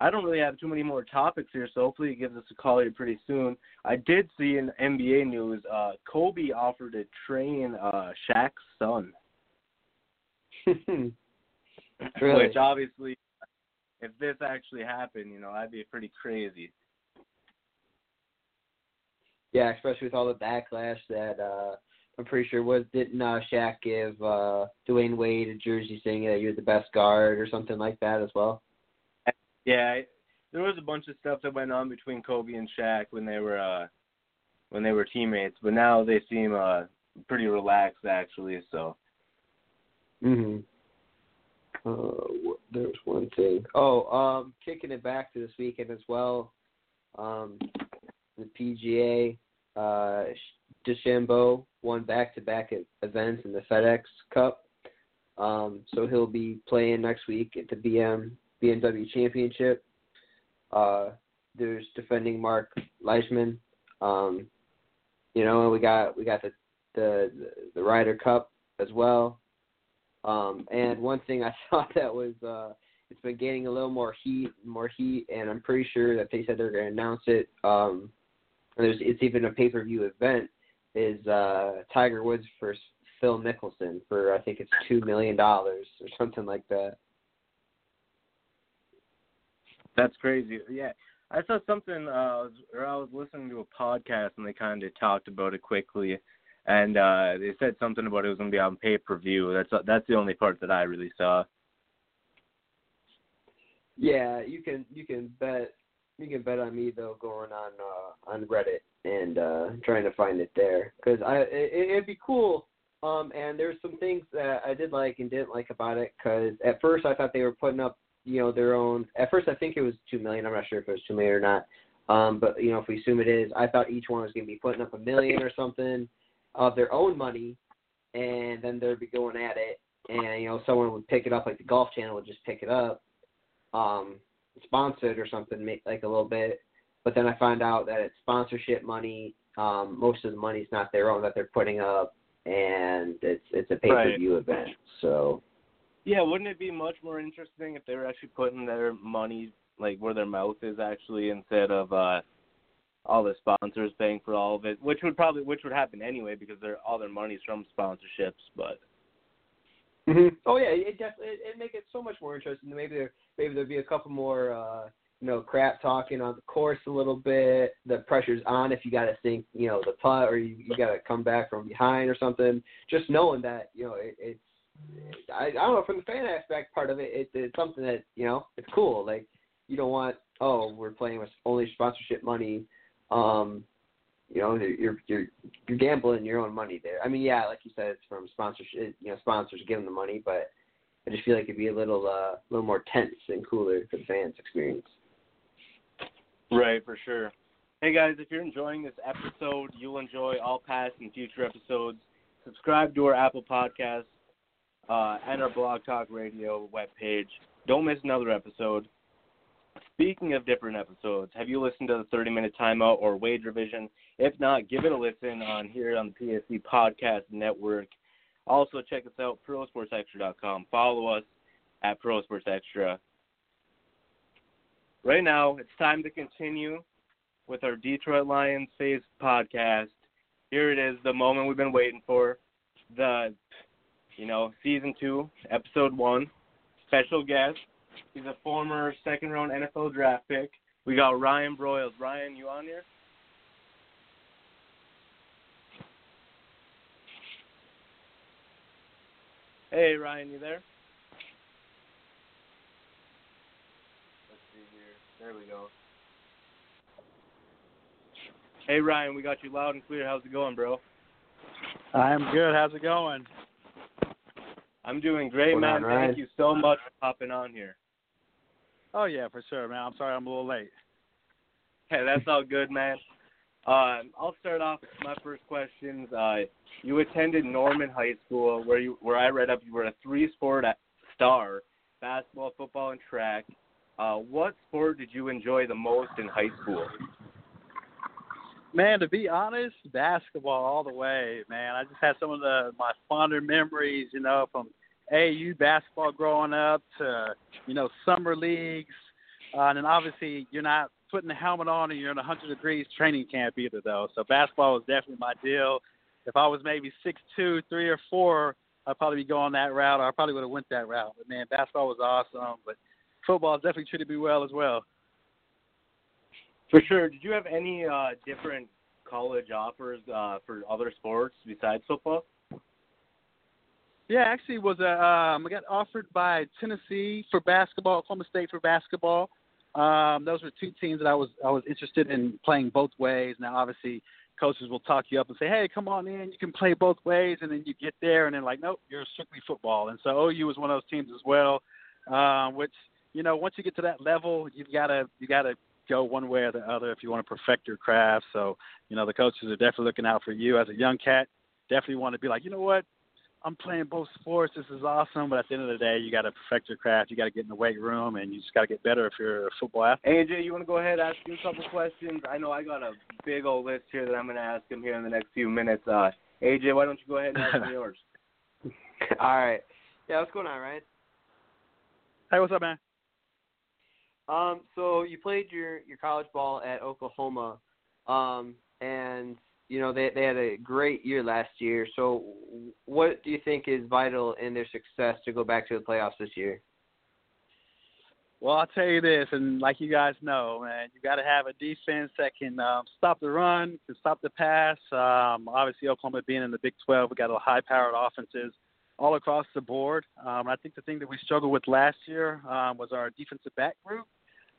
I don't really have too many more topics here, so hopefully he gives us a call here pretty soon. I did see in NBA news, uh, Kobe offered to train uh, Shaq's son, [LAUGHS] Really? which obviously, if this actually happened, you know, that'd be pretty crazy. Yeah, especially with all the backlash that uh I'm pretty sure was didn't uh Shaq give uh Dwyane Wade a jersey saying that you're the best guard or something like that as well. Yeah, there was a bunch of stuff that went on between Kobe and Shaq when they were uh when they were teammates, but now they seem uh pretty relaxed actually. So. Mhm. Uh, there's one thing. Oh, um, kicking it back to this weekend as well. Um, the PGA, uh, DeChambeau won back-to-back events in the FedEx Cup. Um, so he'll be playing next week at the BM BMW Championship. Uh, there's defending Mark Leishman. Um, you know, we got we got the the the Ryder Cup as well. Um, and one thing I [LAUGHS] thought that was uh, it's been gaining a little more heat, more heat, and I'm pretty sure that they said they're going to announce it. Um, and there's it's even a pay per view event. Is uh, Tiger Woods versus Phil Mickelson for I think it's two million dollars or something like that. That's crazy. Yeah, I saw something, uh, or I was listening to a podcast and they kind of talked about it quickly, and uh, they said something about it was going to be on pay per view. That's that's the only part that I really saw. Yeah, you can you can bet you can bet on me though going on uh, on Reddit and uh, trying to find it there because I it, it'd be cool. Um, and there's some things that I did like and didn't like about it because at first I thought they were putting up you know their own. At first I think it was two million. I'm not sure if it was two million or not. Um, but you know if we assume it is, I thought each one was going to be putting up a million or something of their own money, and then they'd be going at it, and you know someone would pick it up like the Golf Channel would just pick it up, um, sponsored or something like a little bit. But then I find out that it's sponsorship money. Um, most of the money's not their own that they're putting up, and it's it's a pay per view right. event. So. Yeah, wouldn't it be much more interesting if they were actually putting their money like where their mouth is actually instead of uh all the sponsors paying for all of it, which would probably which would happen anyway because they're all their money's from sponsorships. But mm-hmm. oh yeah, it definitely it, it make it so much more interesting. Maybe there maybe there'd be a couple more uh, you know crap talking on the course a little bit. The pressure's on if you got to sink you know the putt or you, you got to come back from behind or something. Just knowing that you know it, it's I, I don't know from the fan aspect part of it, it, it's something that you know it's cool. Like you don't want oh we're playing with only sponsorship money um, you know, you're you're you're gambling your own money there. I mean, yeah, like you said, it's from sponsorship. You know, sponsors them the money, but I just feel like it'd be a little uh, a little more tense and cooler for the fans' experience. Right, for sure. Hey guys, if you're enjoying this episode, you'll enjoy all past and future episodes. Subscribe to our Apple Podcast uh, and our Blog Talk Radio webpage. Don't miss another episode. Speaking of different episodes, have you listened to the 30 Minute Timeout or Wage Revision? If not, give it a listen on here on the PSE Podcast Network. Also, check us out, prosportsextra.com. Follow us at prosportsextra. Right now, it's time to continue with our Detroit Lions Phase podcast. Here it is, the moment we've been waiting for. The, you know, season two, episode one. Special guest, He's a former second round NFL draft pick. We got Ryan Broyles. Ryan, you on here? Hey, Ryan, you there? Let's see here. There we go. Hey, Ryan, we got you loud and clear. How's it going, bro? I'm good. How's it going? I'm doing great, man. On, Thank you so much for popping on here. Oh yeah, for sure, man. I'm sorry I'm a little late. Hey, that's all good, man. Uh, I'll start off with my first questions. Uh, you attended Norman High School, where you where I read up you were a three-sport star: basketball, football, and track. Uh, what sport did you enjoy the most in high school? Man, to be honest, basketball all the way, man. I just had some of the my fonder memories, you know, from AAU basketball growing up to you know summer leagues, uh, and then obviously you're not putting the helmet on and you're in 100 degrees training camp either though. So basketball was definitely my deal. If I was maybe six two, three or four, I'd probably be going that route. Or I probably would have went that route. But man, basketball was awesome. But football definitely treated me well as well. For sure. Did you have any uh, different college offers uh, for other sports besides football? Yeah, actually was a um, I got offered by Tennessee for basketball, Oklahoma State for basketball. Um, those were two teams that I was I was interested in playing both ways. Now, obviously, coaches will talk you up and say, "Hey, come on in, you can play both ways," and then you get there and then like, "Nope, you're strictly football." And so OU was one of those teams as well, um, which you know once you get to that level, you've got to you got to go one way or the other if you want to perfect your craft. So you know the coaches are definitely looking out for you as a young cat. Definitely want to be like, you know what, I'm playing both sports. This is awesome. But at the end of the day, you got to perfect your craft. You got to get in the weight room, and you just got to get better if you're a football athlete. AJ, you want to go ahead and ask you a couple questions? I know I got a big old list here that I'm going to ask him here in the next few minutes. Uh, AJ, why don't you go ahead and ask me yours? [LAUGHS] All right. Yeah, what's going on, Ryan? Hey, what's up, man? Um, so you played your your college ball at Oklahoma, um, and you know they they had a great year last year. So what do you think is vital in their success to go back to the playoffs this year? Well, I'll tell you this, and like you guys know, man, you got to have a defense that can um, stop the run, can stop the pass. Um, obviously, Oklahoma being in the Big 12, we got a high-powered offenses all across the board. Um, I think the thing that we struggled with last year um, was our defensive back group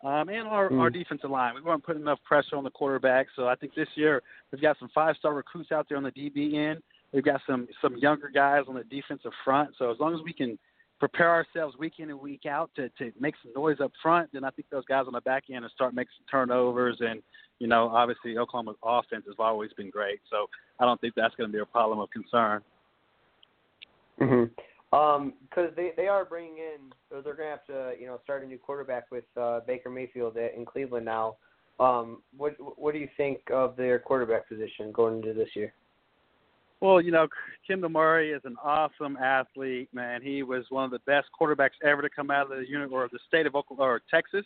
um, and our, mm. our defensive line. We weren't putting enough pressure on the quarterback. So I think this year we've got some five star recruits out there on the DB end. We've got some some younger guys on the defensive front. So as long as we can prepare ourselves week in and week out to to make some noise up front, then I think those guys on the back end will start making some turnovers. And you know, obviously Oklahoma's offense has always been great. So I don't think that's going to be a problem of concern. Mm-hmm. Um, because they they are bringing in, or they're gonna have to, you know, start a new quarterback with uh, Baker Mayfield in Cleveland now. Um, what what do you think of their quarterback position going into this year? Well, you know, Kyler Murray is an awesome athlete, man. He was one of the best quarterbacks ever to come out of the unit or the state of Oklahoma or Texas.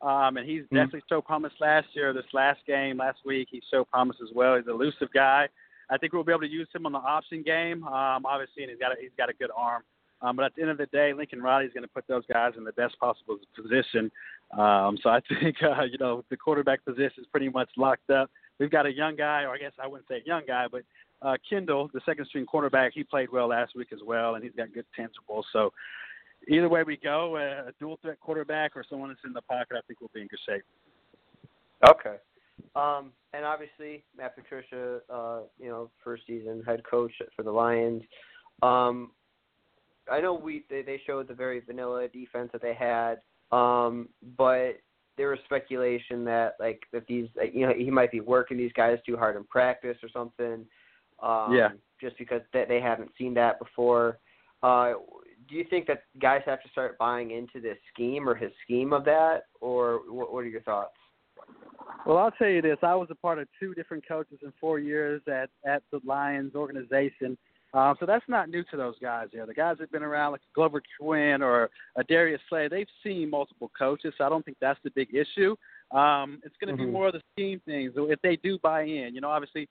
Um, and he's mm-hmm. definitely showed promise last year. This last game, last week, he showed promise as well. He's an elusive guy. I think we'll be able to use him on the option game. Um, obviously, and he's got a, he's got a good arm. Um, but at the end of the day, Lincoln Riley is going to put those guys in the best possible position. Um, so I [LAUGHS] think uh, you know the quarterback position is pretty much locked up. We've got a young guy, or I guess I wouldn't say young guy, but uh, Kendall, the second string quarterback, he played well last week as well, and he's got good tangibles. So either way we go, uh, a dual threat quarterback or someone that's in the pocket, I think we'll be in good shape. Okay. Um, and obviously, Matt Patricia, uh, you know, first season head coach for the Lions. Um, I know we they, they showed the very vanilla defense that they had, um, but there was speculation that like that these you know he might be working these guys too hard in practice or something. Um, yeah. Just because they, they haven't seen that before. Uh, do you think that guys have to start buying into this scheme or his scheme of that, or what, what are your thoughts? Well, I'll tell you this. I was a part of two different coaches in four years at at the Lions organization. Um, so that's not new to those guys. Yeah, the guys that've been around, like Glover Quin or a Darius Slay, they've seen multiple coaches. So I don't think that's the big issue. Um, it's going to mm-hmm. be more of the scheme things. If they do buy in, you know, obviously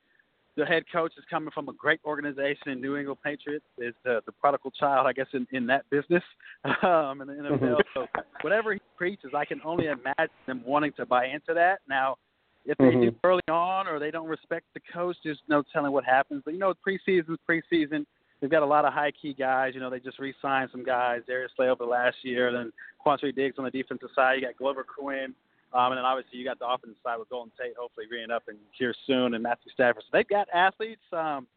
the head coach is coming from a great organization in New England Patriots. Is the, the prodigal child, I guess, in, in that business [LAUGHS] um, in the NFL. Mm-hmm. so whatever he preaches, I can only imagine them wanting to buy into that. Now, if they mm-hmm. do early on or they don't respect the coach, there's no telling what happens. But you know, preseason's preseason. They've got a lot of high key guys. You know, they just re-signed some guys. Darius Slay over the last year, then Quandre Diggs on the defensive side. You got Glover Quin, um, and then obviously you got the offensive side with Golden Tate, hopefully reading up and here soon, and Matthew Stafford. So they've got athletes. Um,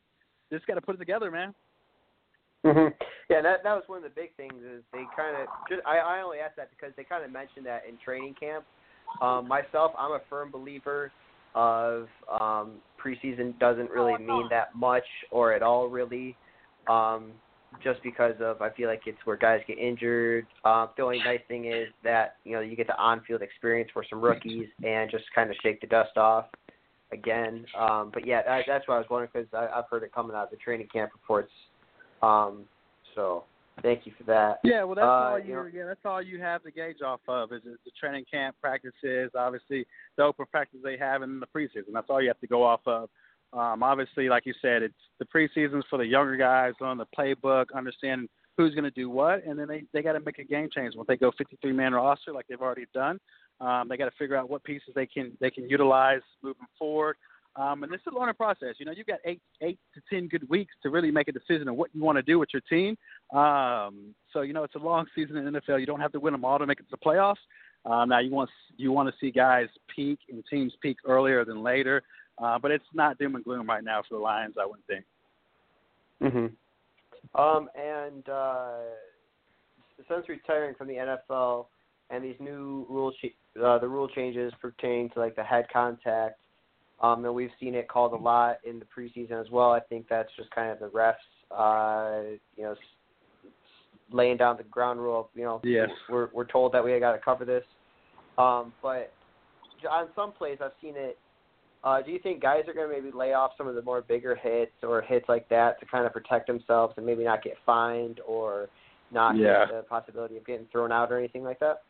just got to put it together, man. Mhm. Yeah, that that was one of the big things. Is they kind of I I only asked that because they kind of mentioned that in training camp um, myself, I'm a firm believer of um, preseason doesn't really mean that much or at all, really. Um, just because of I feel like it's where guys get injured. Um, the only nice thing is that you know you get the on-field experience for some rookies and just kind of shake the dust off again. Um, but yeah, that, that's what I was wondering because I've heard it coming out of the training camp reports. Um, so Thank you for that. Yeah, well, that's uh, all you. Know, yeah, that's all you have to gauge off of is, is the training camp practices, obviously the open practice they have in the preseason. That's all you have to go off of. Um, obviously, like you said, it's the preseasons for the younger guys on the playbook, understanding who's going to do what, and then they they got to make a game change when they go 53 man roster like they've already done. Um, they got to figure out what pieces they can they can utilize moving forward. Um, and this is a learning process. You know, you've got eight eight to ten good weeks to really make a decision on what you want to do with your team. Um, so you know, it's a long [LAUGHS] season in the NFL. You don't have to win them all to make it to the playoffs. Um, now you want you want to see guys peak and teams peak earlier than later, uh, but it's not doom and gloom right now for the Lions. I wouldn't think. Mhm. Um, and uh, since retiring from the NFL and these new rule ch- uh, the rule changes pertaining to like the head contact, um, and we've seen it called a lot in the preseason as well. I think that's just kind of the refs, uh, you know, laying down the ground rule. Of, you know, yes. we're we're told that we got to cover this. Um, but on some plays, I've seen it. Uh, do you think guys are going to maybe lay off some of the more bigger hits or hits like that to kind of protect themselves and maybe not get fined or not yeah. the possibility of getting thrown out or anything like that?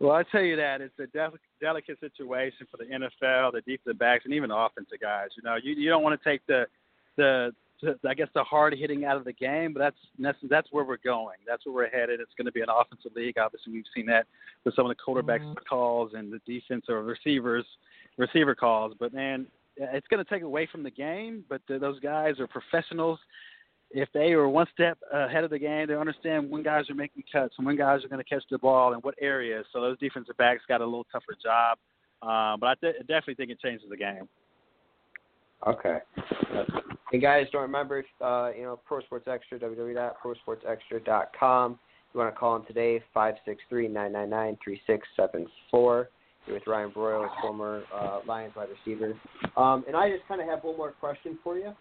Well, I tell you that it's a del- delicate situation for the NFL, the defensive backs, and even offensive guys. You know, you you don't want to take the the I guess the hard hitting out of the game, but that's that's where we're going. That's where we're headed. It's going to be an offensive league. Obviously, we've seen that with some of the quarterbacks mm-hmm. calls and the defense or receivers receiver calls. But man, it's going to take away from the game. But those guys are professionals. If they are one step ahead of the game, they understand when guys are making cuts and when guys are going to catch the ball and what areas. So those defensive backs got a little tougher job. Uh, but I th- definitely think it changes the game. Okay. And guys, don't remember, uh, you know, Pro Sports Extra, www.prosportsextra.com. You want to call in today, 563-999-3674. You're with Ryan Broyles, former uh, Lions wide receiver. Um, and I just kind of have one more question for you,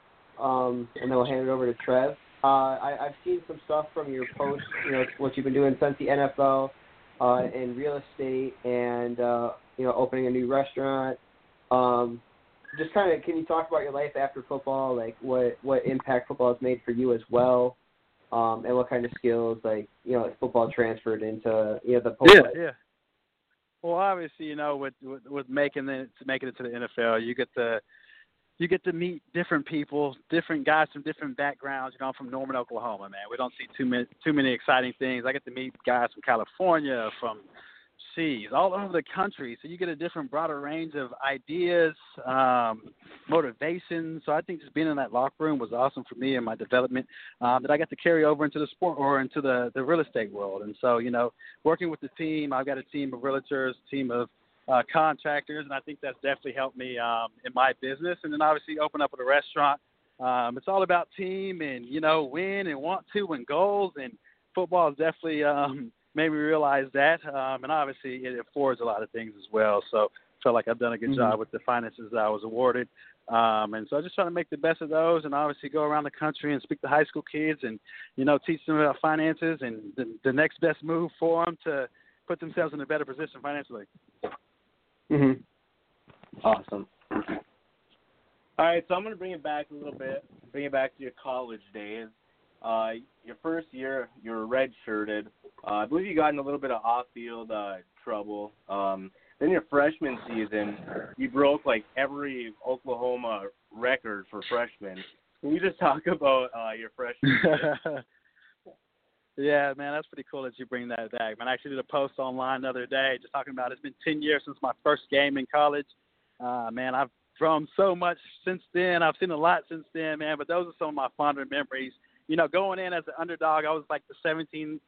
um, and then we'll hand it over to Trev. Uh, I, I've seen some stuff from your post, you know, what you've been doing since the NFL uh, in real estate and, uh, you know, opening a new restaurant. Um, just kind of can you talk about your life after football, like what what impact football has made for you as well, um, and what kind of skills like you know football transferred into you know the post yeah yeah. Well, obviously, you know, with with, with making it making it to the NFL, you get the you get to meet different people, different guys from different backgrounds. You know, I'm from Norman, Oklahoma, man. We don't see too many too many exciting things. I get to meet guys from California, from overseas, all over the country. So you get a different, broader range of ideas, um, motivation. So I think just being in that locker room was awesome for me and my development um, that I got to carry over into the sport or into the, the real estate world. And so, you know, working with the team, I've got a team of realtors, team of uh, contractors, and I think that's definitely helped me um, in my business. And then obviously open up with a restaurant. Um, it's all about team and you know win and want to win goals and football is definitely um, made me realize that. Um, and obviously, it affords a lot of things as well. So felt like I've done a good mm-hmm. job with the finances that I was awarded. Um, and so I just try to make the best of those, and obviously go around the country and speak to high school kids, and you know teach them about finances and the, the next best move for them to put themselves in a better position financially. Mhm. Awesome. All right, so I'm going to bring it back a little bit, bring it back to your college days. Uh, your first year, you were redshirted. Uh, I believe you got in a little bit of off-field uh, trouble. Um, then your freshman season, you broke like every Oklahoma record for freshmen. Can you just talk [LAUGHS] about uh, your freshman [LAUGHS] yeah, man, that's pretty cool that you bring that back. Man, I actually did a post online the other day just talking about it's been 10 years since my first game in college. Uh, man, I've grown so much since then. I've seen a lot since then, man. But those are some of my fonder memories you know, going in as an underdog, I was like the 17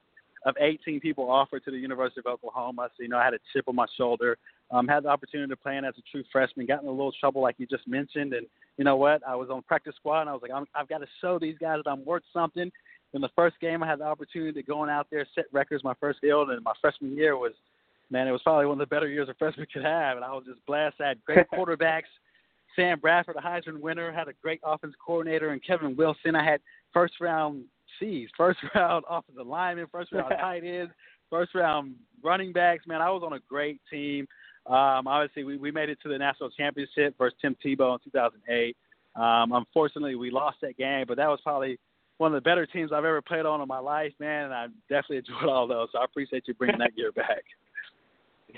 of 18 people offered to the University of Oklahoma. So, you know, I had a chip on my shoulder. Um, had the opportunity to play in as a true freshman, got in a little trouble like you just mentioned. And you know what? I was on practice squad and I was like, I'm, I've got to show these guys that I'm worth something. In the first game, I had the opportunity to go out there, set records my first field. And my freshman year was, man, it was probably one of the better years a freshman [LAUGHS] could have. And I was just blessed. I had great [LAUGHS] quarterbacks. Sam Bradford, a Heisman winner, had a great offense coordinator, and Kevin Wilson. I had first round C's, [LAUGHS] first round offensive lineman, first round tight ends, first round running backs. Man, I was on a great team. Um, obviously, we, we made it to the national championship versus Tim Tebow in 2008. Um, unfortunately, we lost that game, but that was probably one of the better teams I've ever played on in my life, man. And I definitely [LAUGHS] enjoyed all those. So I appreciate you bringing that [LAUGHS] gear back.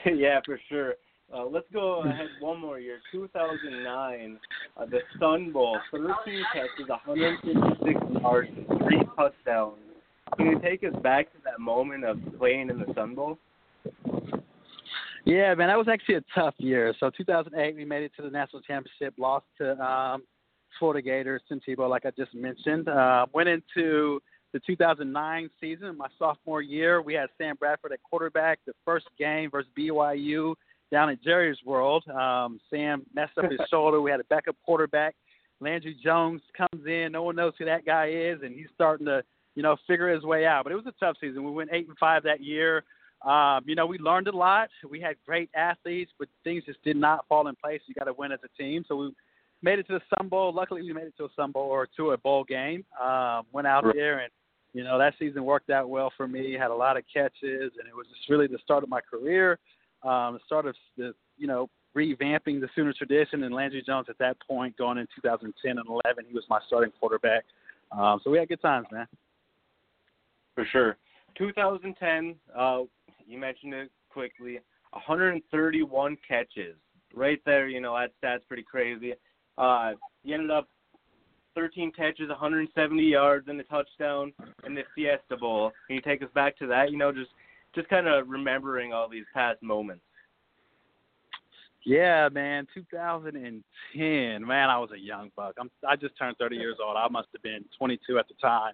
yeah, for sure. Uh, let's go ahead one more year. 2009, uh, the Sun Bowl. 13 catches, 156 yards, three touchdowns. Can you take us back to that moment of playing in the Sun Bowl? Yeah, man, that was actually a tough year. So 2008, we made it to the national championship, lost to um, Florida Gators, Tim Tebow, like I just mentioned. Uh, went into the 2009 season, my sophomore year. We had Sam Bradford at quarterback. The first game versus BYU down at Jerry's World. Um, Sam messed up his [LAUGHS] shoulder. We had a backup quarterback. Landry Jones comes in. No one knows who that guy is, and he's starting to, you know, figure his way out. But it was a tough season. We went eight and five that year. Um, you know, we learned a lot. We had great athletes, but things just did not fall in place. You got to win as a team. So we made it to the Sun Bowl. Luckily, we made it to a Sun Bowl or to a bowl game. Um, went out there and you know that season worked out well for me. Had a lot of catches, and it was just really the start of my career, um, start of the you know revamping the Sooner tradition. And Landry Jones at that point, going in 2010 and 11, he was my starting quarterback. Um, so we had good times, man. For sure. 2010, uh, you mentioned it quickly. 131 catches, right there. You know that stat's pretty crazy. Uh, you ended up 13 catches, 170 yards, and a touchdown in the Fiesta Bowl. Can you take us back to that? You know, just just kind of remembering all these past moments. Yeah, man, 2010. Man, I was a young buck. I'm I just turned 30 years old. I must have been 22 at the time.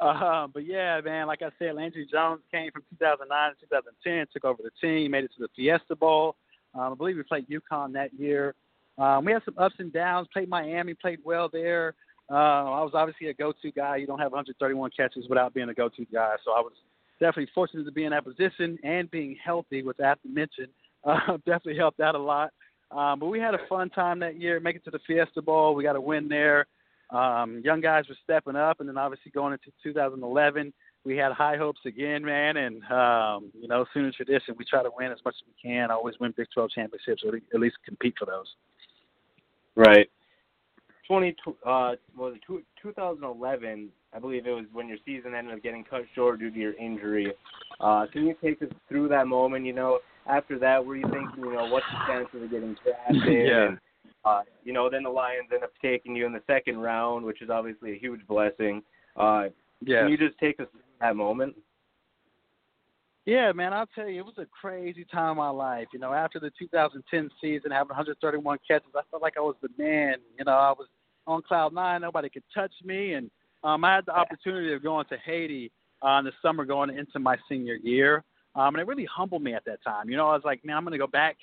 Uh, but yeah, man, like I said, Landry Jones came from 2009 to 2010, took over the team, made it to the Fiesta Bowl. Um, I believe we played UConn that year. Um, we had some ups and downs. Played Miami, played well there. Uh, I was obviously a go-to guy. You don't have 131 catches without being a go-to guy. So I was definitely fortunate to be in that position and being healthy, which I have to mention, uh, [LAUGHS] definitely helped out a lot. Um, but we had a fun time that year, make it to the Fiesta Bowl. We got a win there. Um, young guys were stepping up, and then obviously going into 2011, we had high hopes again, man. And um, you know, Sooner tradition, we try to win as much as we can. Always win Big 12 championships, or at least compete for those. Right. 20 uh was it 2011 I believe it was when your season ended up getting cut short due to your injury. Uh can you take us through that moment, you know, after that were you thinking, you know, what's the chances of getting drafted [LAUGHS] yeah. and uh you know, then the Lions end up taking you in the second round, which is obviously a huge blessing. Uh yeah. can you just take us through that moment? Yeah, man, I'll tell you, it was a crazy time in my life. You know, after the 2010 season, having 131 catches, I felt like I was the man. You know, I was on cloud nine. Nobody could touch me, and um, I had the opportunity of going to Haiti uh, in the summer, going into my senior year, um, and it really humbled me at that time. You know, I was like, man, I'm going to go back,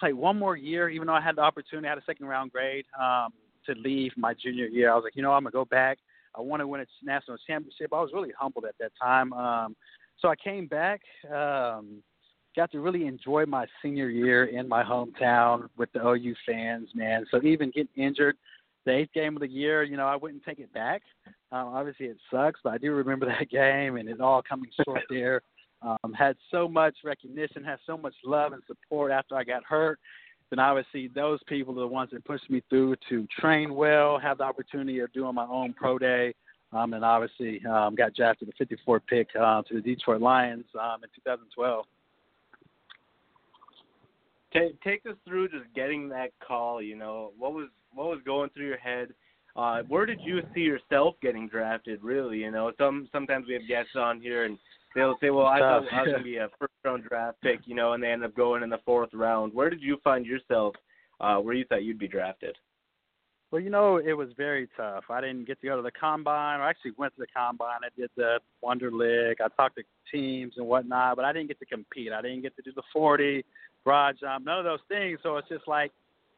play one more year, even though I had the opportunity. I had a second round grade um, to leave my junior year. I was like, you know, I'm going to go back. I want to win a national championship. I was really humbled at that time. Um, so I came back, um, got to really enjoy my senior year in my hometown with the OU fans, man. So even getting injured, eighth game of the year, you know, I wouldn't take it back. Um, obviously, it sucks, but I do remember [LAUGHS] that game and it all coming short [LAUGHS] there. Um, had so much recognition, had so much love and support after I got hurt. Then obviously those people are the ones that pushed me through to train well, have the opportunity of doing my own pro day, um, and obviously um, got drafted the 54th pick uh, to the Detroit Lions um, in 2012. Take take us through just getting that call. You know, what was what was going through your head? Uh, where did you see yourself getting drafted? Really, you know, some sometimes we have guests on here and they'll say, "Well, I thought I was going to be a first round draft pick," you know, and they end up going in the fourth round. Where did you find yourself? Uh, where you thought you'd be drafted? Well, you know, it was very tough. I didn't get to go to the combine. I actually went to the combine. I did the Wonderlic. I talked to teams and whatnot, but I didn't get to compete. I didn't get to do the 40, broad jump, none of those things. So it's just like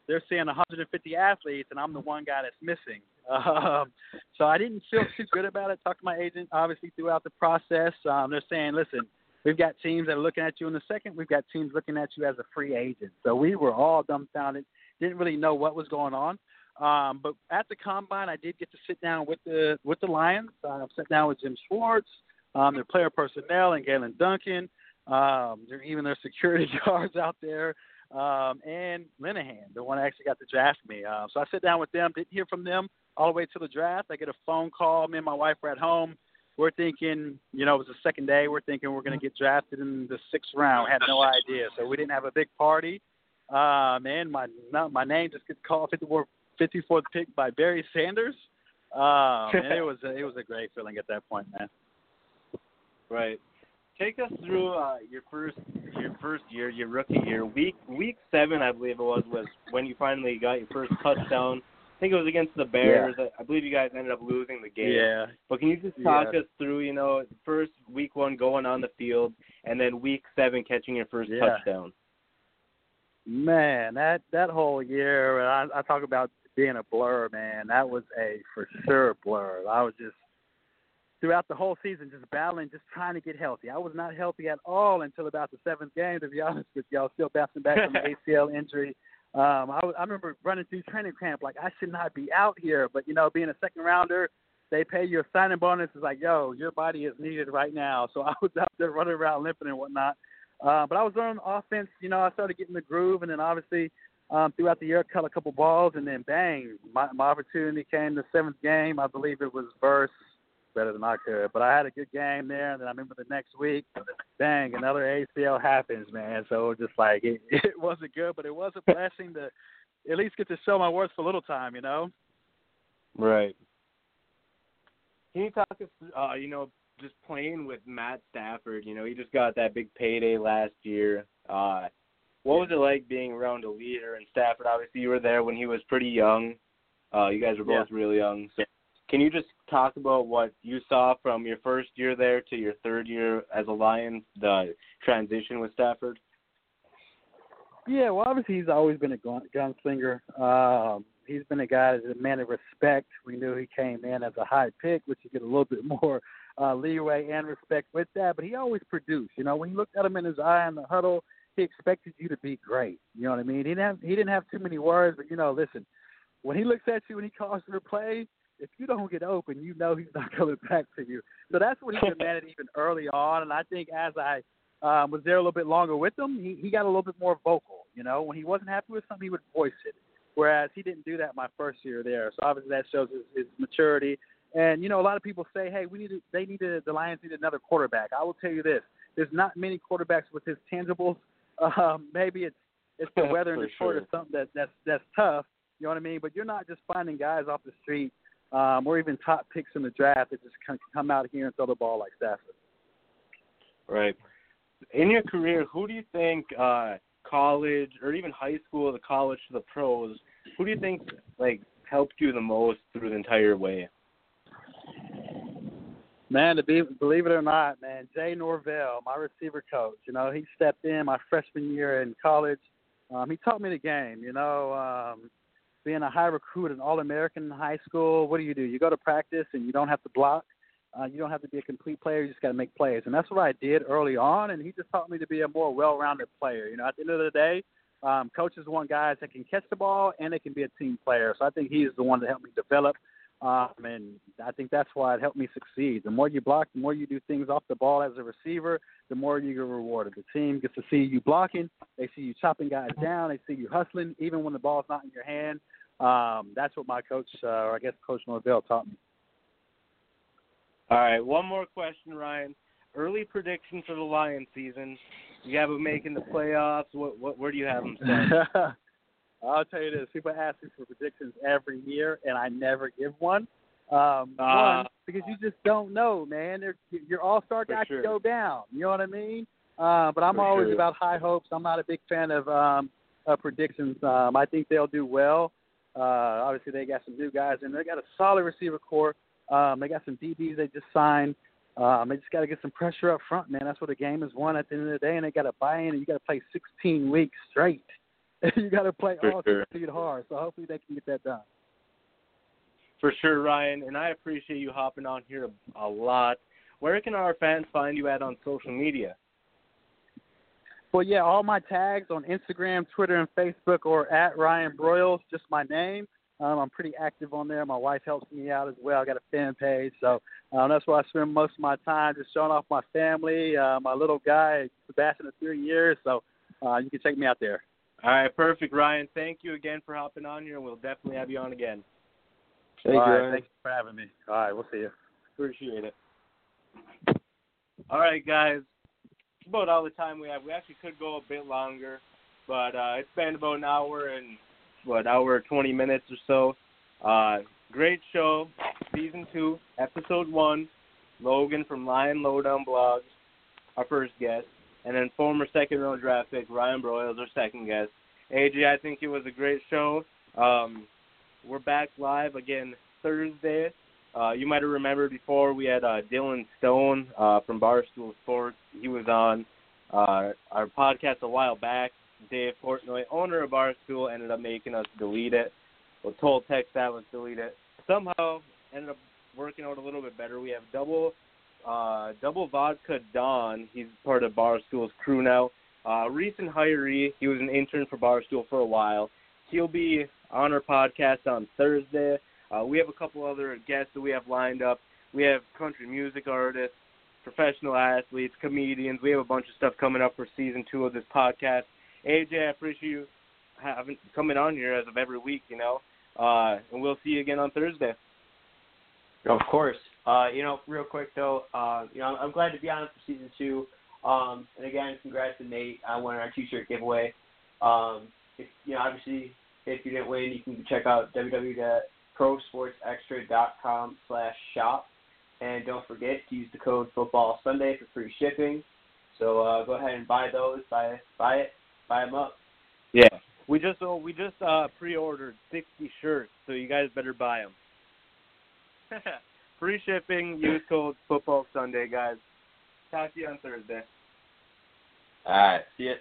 they're seeing 150 athletes, and I'm the one guy that's missing. [LAUGHS] Um, so I didn't feel too good about it. Talked to my agent, obviously, throughout the process. Um, they're saying, listen, we've got teams that are looking at you in the second. We've got teams looking at you as a free agent. So we were all dumbfounded. Didn't really know what was going on. Um, but at the combine, I did get to sit down with the with the Lions. I sat down with Jim Schwartz, um, their player personnel, and Galen Duncan. Um, even their security [LAUGHS] guards out there, um, and Linehan, the one that actually got to draft me. Uh, so I sit down with them. Didn't hear from them all the way to the draft. I get a phone call. Me and my wife were at home. We're thinking, you know, it was the second day. We're thinking we're going to get drafted in the sixth round. Had no idea, so we didn't have a big party. Um, and my my name just gets called 54 54th pick by Barry Sanders. Um, and it [LAUGHS] was a, it was a great feeling at that point, man. Right. Take us through uh, your first your first year, your rookie year. Week week seven, I believe it was, was when you finally got your first touchdown I think it was against the Bears. I, I believe you guys ended up losing the game. Yeah. But can you just talk Yeah. us through, you know, first week one going on the field, and then week seven catching your first Yeah. touchdown? Man, that that whole year, I, I talk about being a blur, man. That was a for sure blur. I was just throughout the whole season just battling, just trying to get healthy. I was not healthy at all until about the seventh game. To be [LAUGHS] honest with was still bouncing back from the [LAUGHS] ACL injury. Um, I, I remember running through training camp like I should not be out here, but you know, being a second rounder, they pay you a signing bonus. It's like, yo, your body is needed right now. So [LAUGHS] I was out there running around limping and whatnot. Uh, but I was on offense. You know, I started getting the groove, and then obviously um, throughout the year, I cut a couple balls, and then bang, my, my opportunity came the seventh game. I believe it was verse better than I could, but I had a good game there. And then I remember the next week, bang, another ACL happens, man. So it was just like [LAUGHS] it, it wasn't good, but it was a blessing to at least get to show my worth for a little time, you know. Right. Can you talk us, uh, you know, just playing with Matt Stafford? You know, he just got that big payday last year. Uh, what was it like being around a leader? And Stafford, obviously, you were there when he was pretty young. Uh, you guys were both really young. So, can you just talk about what you saw from your first year there to your third year as a Lion, the transition with Stafford? Yeah, well, obviously he's always been a gun- gunslinger. Um, he's been a guy that's a man of respect. We knew he came in as a high pick, which you get a little bit [LAUGHS] more uh, leeway and respect with that. But he always produced. You know, when you looked at him in his eye in the huddle, he expected you to be great. You know what I mean? He didn't have he didn't have too many words, but you know, listen, when he looks at you and he calls a play, if you don't get open, you know he's not [LAUGHS] coming back to you. So that's what he [LAUGHS] demanded even early on. And I think as I um, was there a little bit longer with him, he, he got a little bit more vocal. You know, when he wasn't happy with something, he would voice it. Whereas he didn't do that my first year there. So obviously that shows his, his maturity. And you know, a lot of people say, "Hey, we need to, they need to, the Lions need another quarterback." I will tell you this: there's not many quarterbacks with his tangibles. [LAUGHS] Um, maybe it's it's the weather in Detroit sure. or something that that's that's tough. You know what I mean? But you're not just finding guys off the street um, or even top picks in the draft that just can come out here and throw the ball like Stafford. Right. In your career, who do you think uh college or even high school, the college to the pros, who do you think like helped you the most through the entire way? Man, to be believe it or not, man, Jay Norvell, my receiver coach, you know, he stepped in my freshman year in college. Um, he taught me the game, you know, um, being a high recruit, an All American in high school. What do you do? You go to practice and you don't have to block. Uh, you don't have to be a complete player. You just got to make plays, and that's what I did early on. And he just taught me to be a more well-rounded player. You know, at the end of the day, um, coaches want guys that can catch the ball and they can be a team player. So I think he's the one that helped me develop, um, and I think that's why it helped me succeed. The more you block, the more you do things off the ball as a receiver, the more you get rewarded. The team gets to see you blocking, they see you chopping guys down, they see you hustling, even when the ball's not in your hand. Um, that's what my coach, uh, or I guess Coach Norvell, taught me. All right, one more question, Ryan. Early prediction for the Lions season. You have them making the playoffs. What, what where do you have them? [LAUGHS] I'll tell you this: people ask me for predictions every year, and I never give one. Um, Ah. one because you just don't know, man. They're, your all-star guy sure. can go down. You know what I mean? Uh, but I'm For always sure. about high hopes. I'm not a big fan of um, uh, predictions. Um, I think they'll do well. Uh, obviously, they got some new guys and. They got a solid receiver core. Um, they got some DBs they just signed. Um, they just got to get some pressure up front, man. That's what the game is won at the end of the day, and they got to buy in, and you got to play 16 weeks straight. [LAUGHS] you got to play For all sure. 16 hard. So hopefully they can get that done. For sure, Ryan, and I appreciate you hopping on here a, a lot. Where can our fans find you at on social media? Well, yeah, all my tags on Instagram, Twitter, and Facebook are at Ryan Broyles, just my name. Um, I'm pretty active on there. My wife helps me out as well. I got a fan page, so um, that's where I spend most of my time, just showing off my family, uh, my little guy, Sebastian, of three years. So uh, you can check me out there. All right, perfect, Ryan. Thank you again for hopping on here, and we'll definitely have you on again. Thank all you, right, thanks for having me. All right, we'll see you. Appreciate it. All right, guys. About all the time we have. We actually could go a bit longer, but uh, it's been about an hour and what hour twenty minutes or so. Uh, great show, season two, episode one. Logan from Lion Lowdown Blogs, our first guest, and then former second round draft pick Ryan Broyles, our second guest. AJ, I think it was a great show. Um, we're back live again Thursday. Uh, you might have remembered before we had uh, Dylan Stone uh, from Barstool Sports. He was on uh, our podcast a while back. Dave Portnoy, owner of Barstool, ended up making us delete it. Well, told Text that was delete it. Somehow ended up working out a little bit better. We have double uh, double vodka Don. He's part of Barstool's crew now. Uh, recent hiree. He was an intern for Barstool for a while. He'll be on our podcast on Thursday. Uh, we have a couple other guests that we have lined up. We have country music artists, professional athletes, comedians. We have a bunch of stuff coming up for season two of this podcast. AJ, I appreciate you having coming on here as of every week. You know, uh, and we'll see you again on Thursday. Of course. Uh, you know, real quick though, uh, you know, I'm glad to be on for season two. Um, and again, congrats to Nate on winning our T-shirt giveaway. Um, if, you know, obviously, if you didn't win, you can check out www.prosportsextra.com slash shop. And don't forget to use the code Football Sunday for free shipping. So uh, go ahead and buy those. Buy buy it. Buy them up. Yeah, we just oh, we just uh, pre-ordered 60 shirts, so you guys better buy them. [LAUGHS] free shipping. Use code Football Sunday, guys. Talk to you on Thursday. All right. See you.